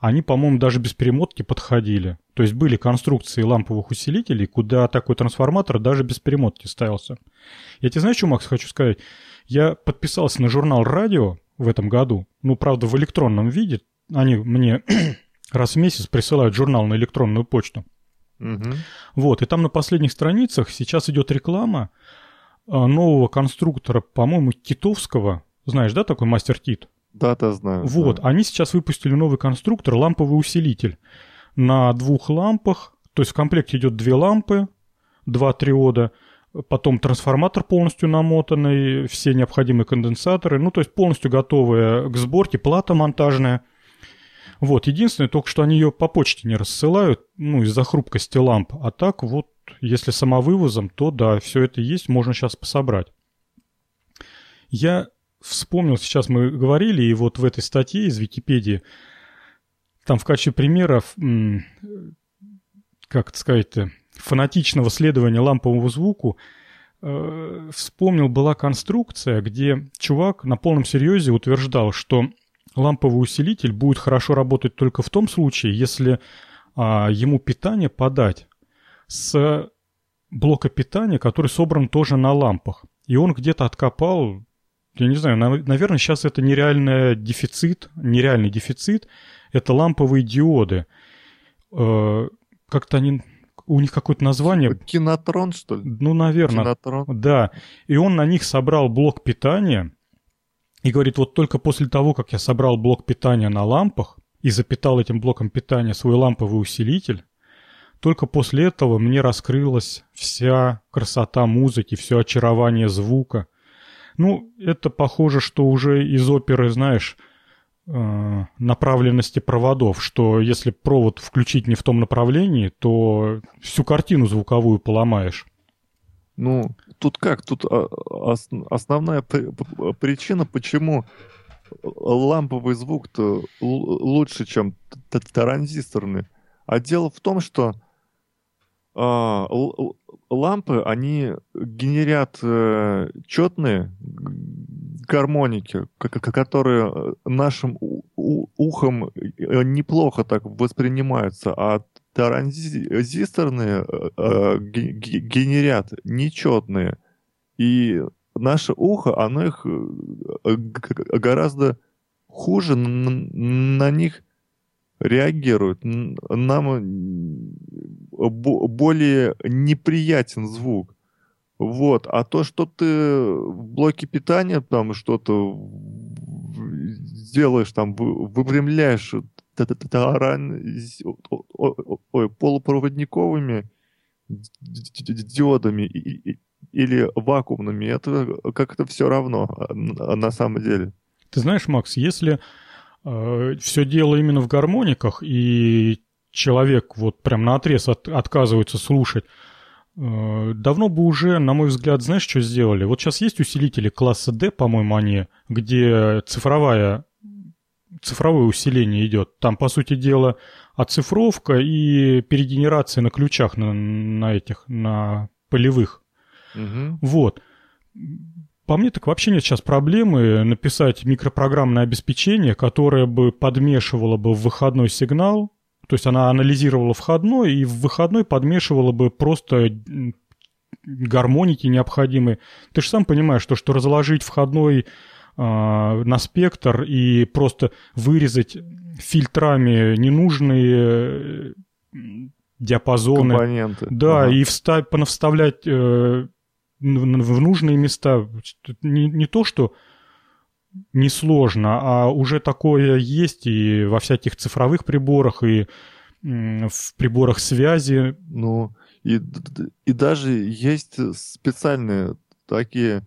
Они, по-моему, даже без перемотки подходили. То есть были конструкции ламповых усилителей, куда такой трансформатор даже без перемотки ставился. Я тебе знаю, что, Макс, хочу сказать? Я подписался на журнал «Радио» в этом году. Ну, правда, в электронном виде. Они мне раз в месяц присылают журнал на электронную почту. Угу. Вот, и там на последних страницах сейчас идет реклама а, нового конструктора, по-моему, китовского. Знаешь, да, такой мастер Кит? Да, да, знаю. Вот, да. они сейчас выпустили новый конструктор, ламповый усилитель. На двух лампах, то есть в комплекте идет две лампы, два триода, потом трансформатор полностью намотанный, все необходимые конденсаторы, ну, то есть полностью готовая к сборке, плата монтажная. Вот, единственное, только что они ее по почте не рассылают, ну, из-за хрупкости ламп. А так вот, если самовывозом, то да, все это есть, можно сейчас пособрать. Я вспомнил, сейчас мы говорили, и вот в этой статье из Википедии, там в качестве примеров, как это сказать-то, фанатичного следования ламповому звуку, э, вспомнил, была конструкция, где чувак на полном серьезе утверждал, что ламповый усилитель будет хорошо работать только в том случае, если а, ему питание подать с блока питания, который собран тоже на лампах. И он где-то откопал, я не знаю, наверное, сейчас это нереальный дефицит, нереальный дефицит, это ламповые диоды. Э, как-то они у них какое-то название. Кинотрон, что ли? Ну, наверное. Кинотрон. Да. И он на них собрал блок питания. И говорит, вот только после того, как я собрал блок питания на лампах и запитал этим блоком питания свой ламповый усилитель, только после этого мне раскрылась вся красота музыки, все очарование звука. Ну, это похоже, что уже из оперы, знаешь, Э, направленности проводов, что если провод включить не в том направлении, то всю картину звуковую поломаешь. Ну, тут как? Тут а, основная причина, почему ламповый звук-то лучше, чем транзисторный. А дело в том, что а, лампы, они генерят э, четные гармоники, которые нашим ухом э, неплохо так воспринимаются, а транзисторные генерят нечетные. И наше ухо, оно их гораздо хуже на них реагирует. Нам более неприятен звук. Вот. А то, что ты в блоке питания там что-то делаешь, там выпрямляешь ой, полупроводниковыми диодами или вакуумными, это как-то все равно на самом деле. Ты знаешь, Макс, если э, все дело именно в гармониках, и человек вот прям на отрез от, отказывается слушать, э, давно бы уже, на мой взгляд, знаешь, что сделали? Вот сейчас есть усилители класса D, по-моему, они, где цифровая, цифровое усиление идет. Там, по сути дела, оцифровка и перегенерация на ключах, на, на этих, на полевых. Угу. Вот. По мне так вообще нет сейчас проблемы написать микропрограммное обеспечение, которое бы подмешивало бы в выходной сигнал, то есть она анализировала входной и в выходной подмешивала бы просто гармоники необходимые. Ты же сам понимаешь, то, что разложить входной на спектр и просто вырезать фильтрами ненужные э, диапазоны. Компоненты. Да, ага. и встав, понавставлять э, в нужные места. Не, не то, что несложно, а уже такое есть и во всяких цифровых приборах, и в приборах связи. Ну, и, и даже есть специальные такие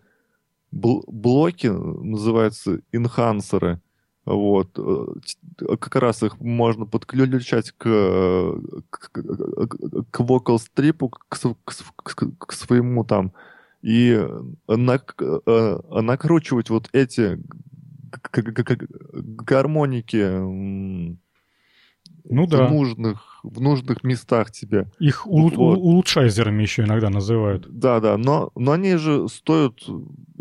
блоки, называются инхансеры. Вот. Э, как раз их можно подключать к, к, к vocal strip, к, к, к своему там и нак э, накручивать вот эти гармоники ну, да. в, нужных, в нужных местах тебе. Их вот. улучшайзерами еще иногда называют. Да, да, но, но они же стоят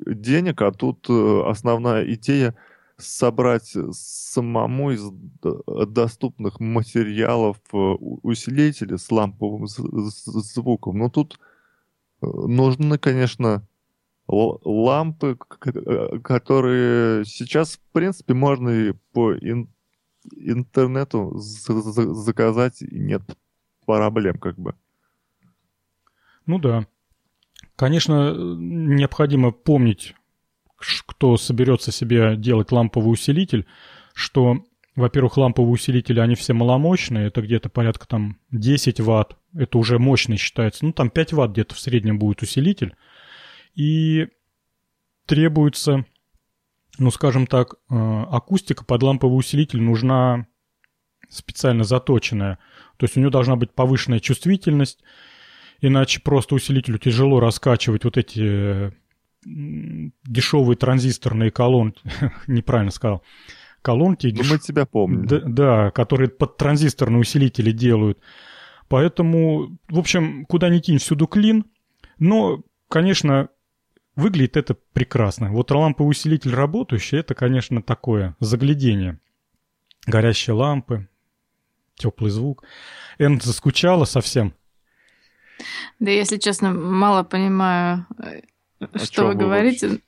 денег, а тут э, основная идея собрать самому из доступных материалов э, усилители с ламповым звуком. Но тут нужны, конечно, лампы, которые сейчас, в принципе, можно и по интернету заказать, и нет проблем, как бы. Ну да. Конечно, необходимо помнить, кто соберется себе делать ламповый усилитель, что во-первых, ламповые усилители, они все маломощные, это где-то порядка там 10 ватт, это уже мощный считается, ну там 5 ватт где-то в среднем будет усилитель, и требуется, ну скажем так, э, акустика под ламповый усилитель нужна специально заточенная, то есть у нее должна быть повышенная чувствительность, иначе просто усилителю тяжело раскачивать вот эти дешевые транзисторные колонки, неправильно сказал, колонки. Ну, деш... мы тебя помним. Да, да, которые под транзисторные усилители делают. Поэтому, в общем, куда ни кинь, всюду клин. Но, конечно, выглядит это прекрасно. Вот ламповый усилитель работающий, это, конечно, такое заглядение. Горящие лампы, теплый звук. Эн заскучала совсем. Да, если честно, мало понимаю, а что вы говорите.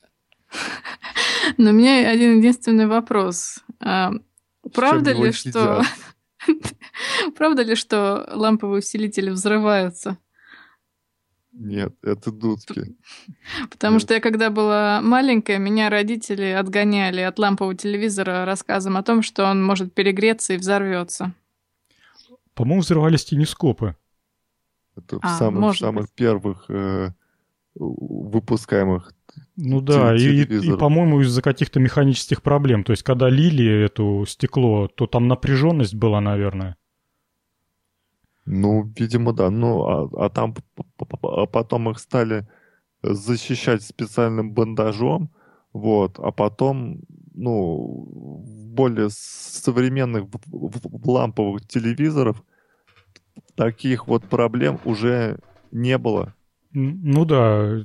Но у меня один единственный вопрос. А, правда ли, что... Правда ли, что ламповые усилители взрываются? Нет, это дудки. Потому Нет. что я когда была маленькая, меня родители отгоняли от лампового телевизора рассказом о том, что он может перегреться и взорвется. По-моему, взрывались телескопы. Это а, в самых, самых первых э, выпускаемых ну да, и, и, по-моему, из-за каких-то механических проблем. То есть, когда лили это стекло, то там напряженность была, наверное. Ну, видимо, да. Ну, а, а там а потом их стали защищать специальным бандажом, вот, а потом, ну, в более современных ламповых телевизоров таких вот проблем уже не было. Ну да,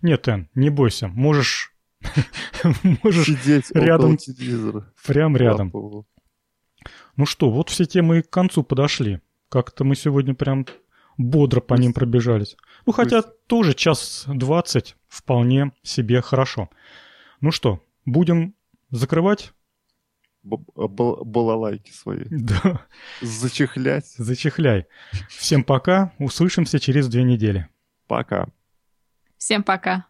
нет, Эн, не бойся, можешь... можешь Сидеть рядом, телевизора. Прям рядом. Ну что, вот все темы к концу подошли. Как-то мы сегодня прям бодро по ним пробежались. Ну, хотя тоже час двадцать вполне себе хорошо. Ну что, будем закрывать? Балалайки свои. Да. Зачехлять. Зачехляй. Всем пока. Услышимся через две недели. Пока. Всем пока.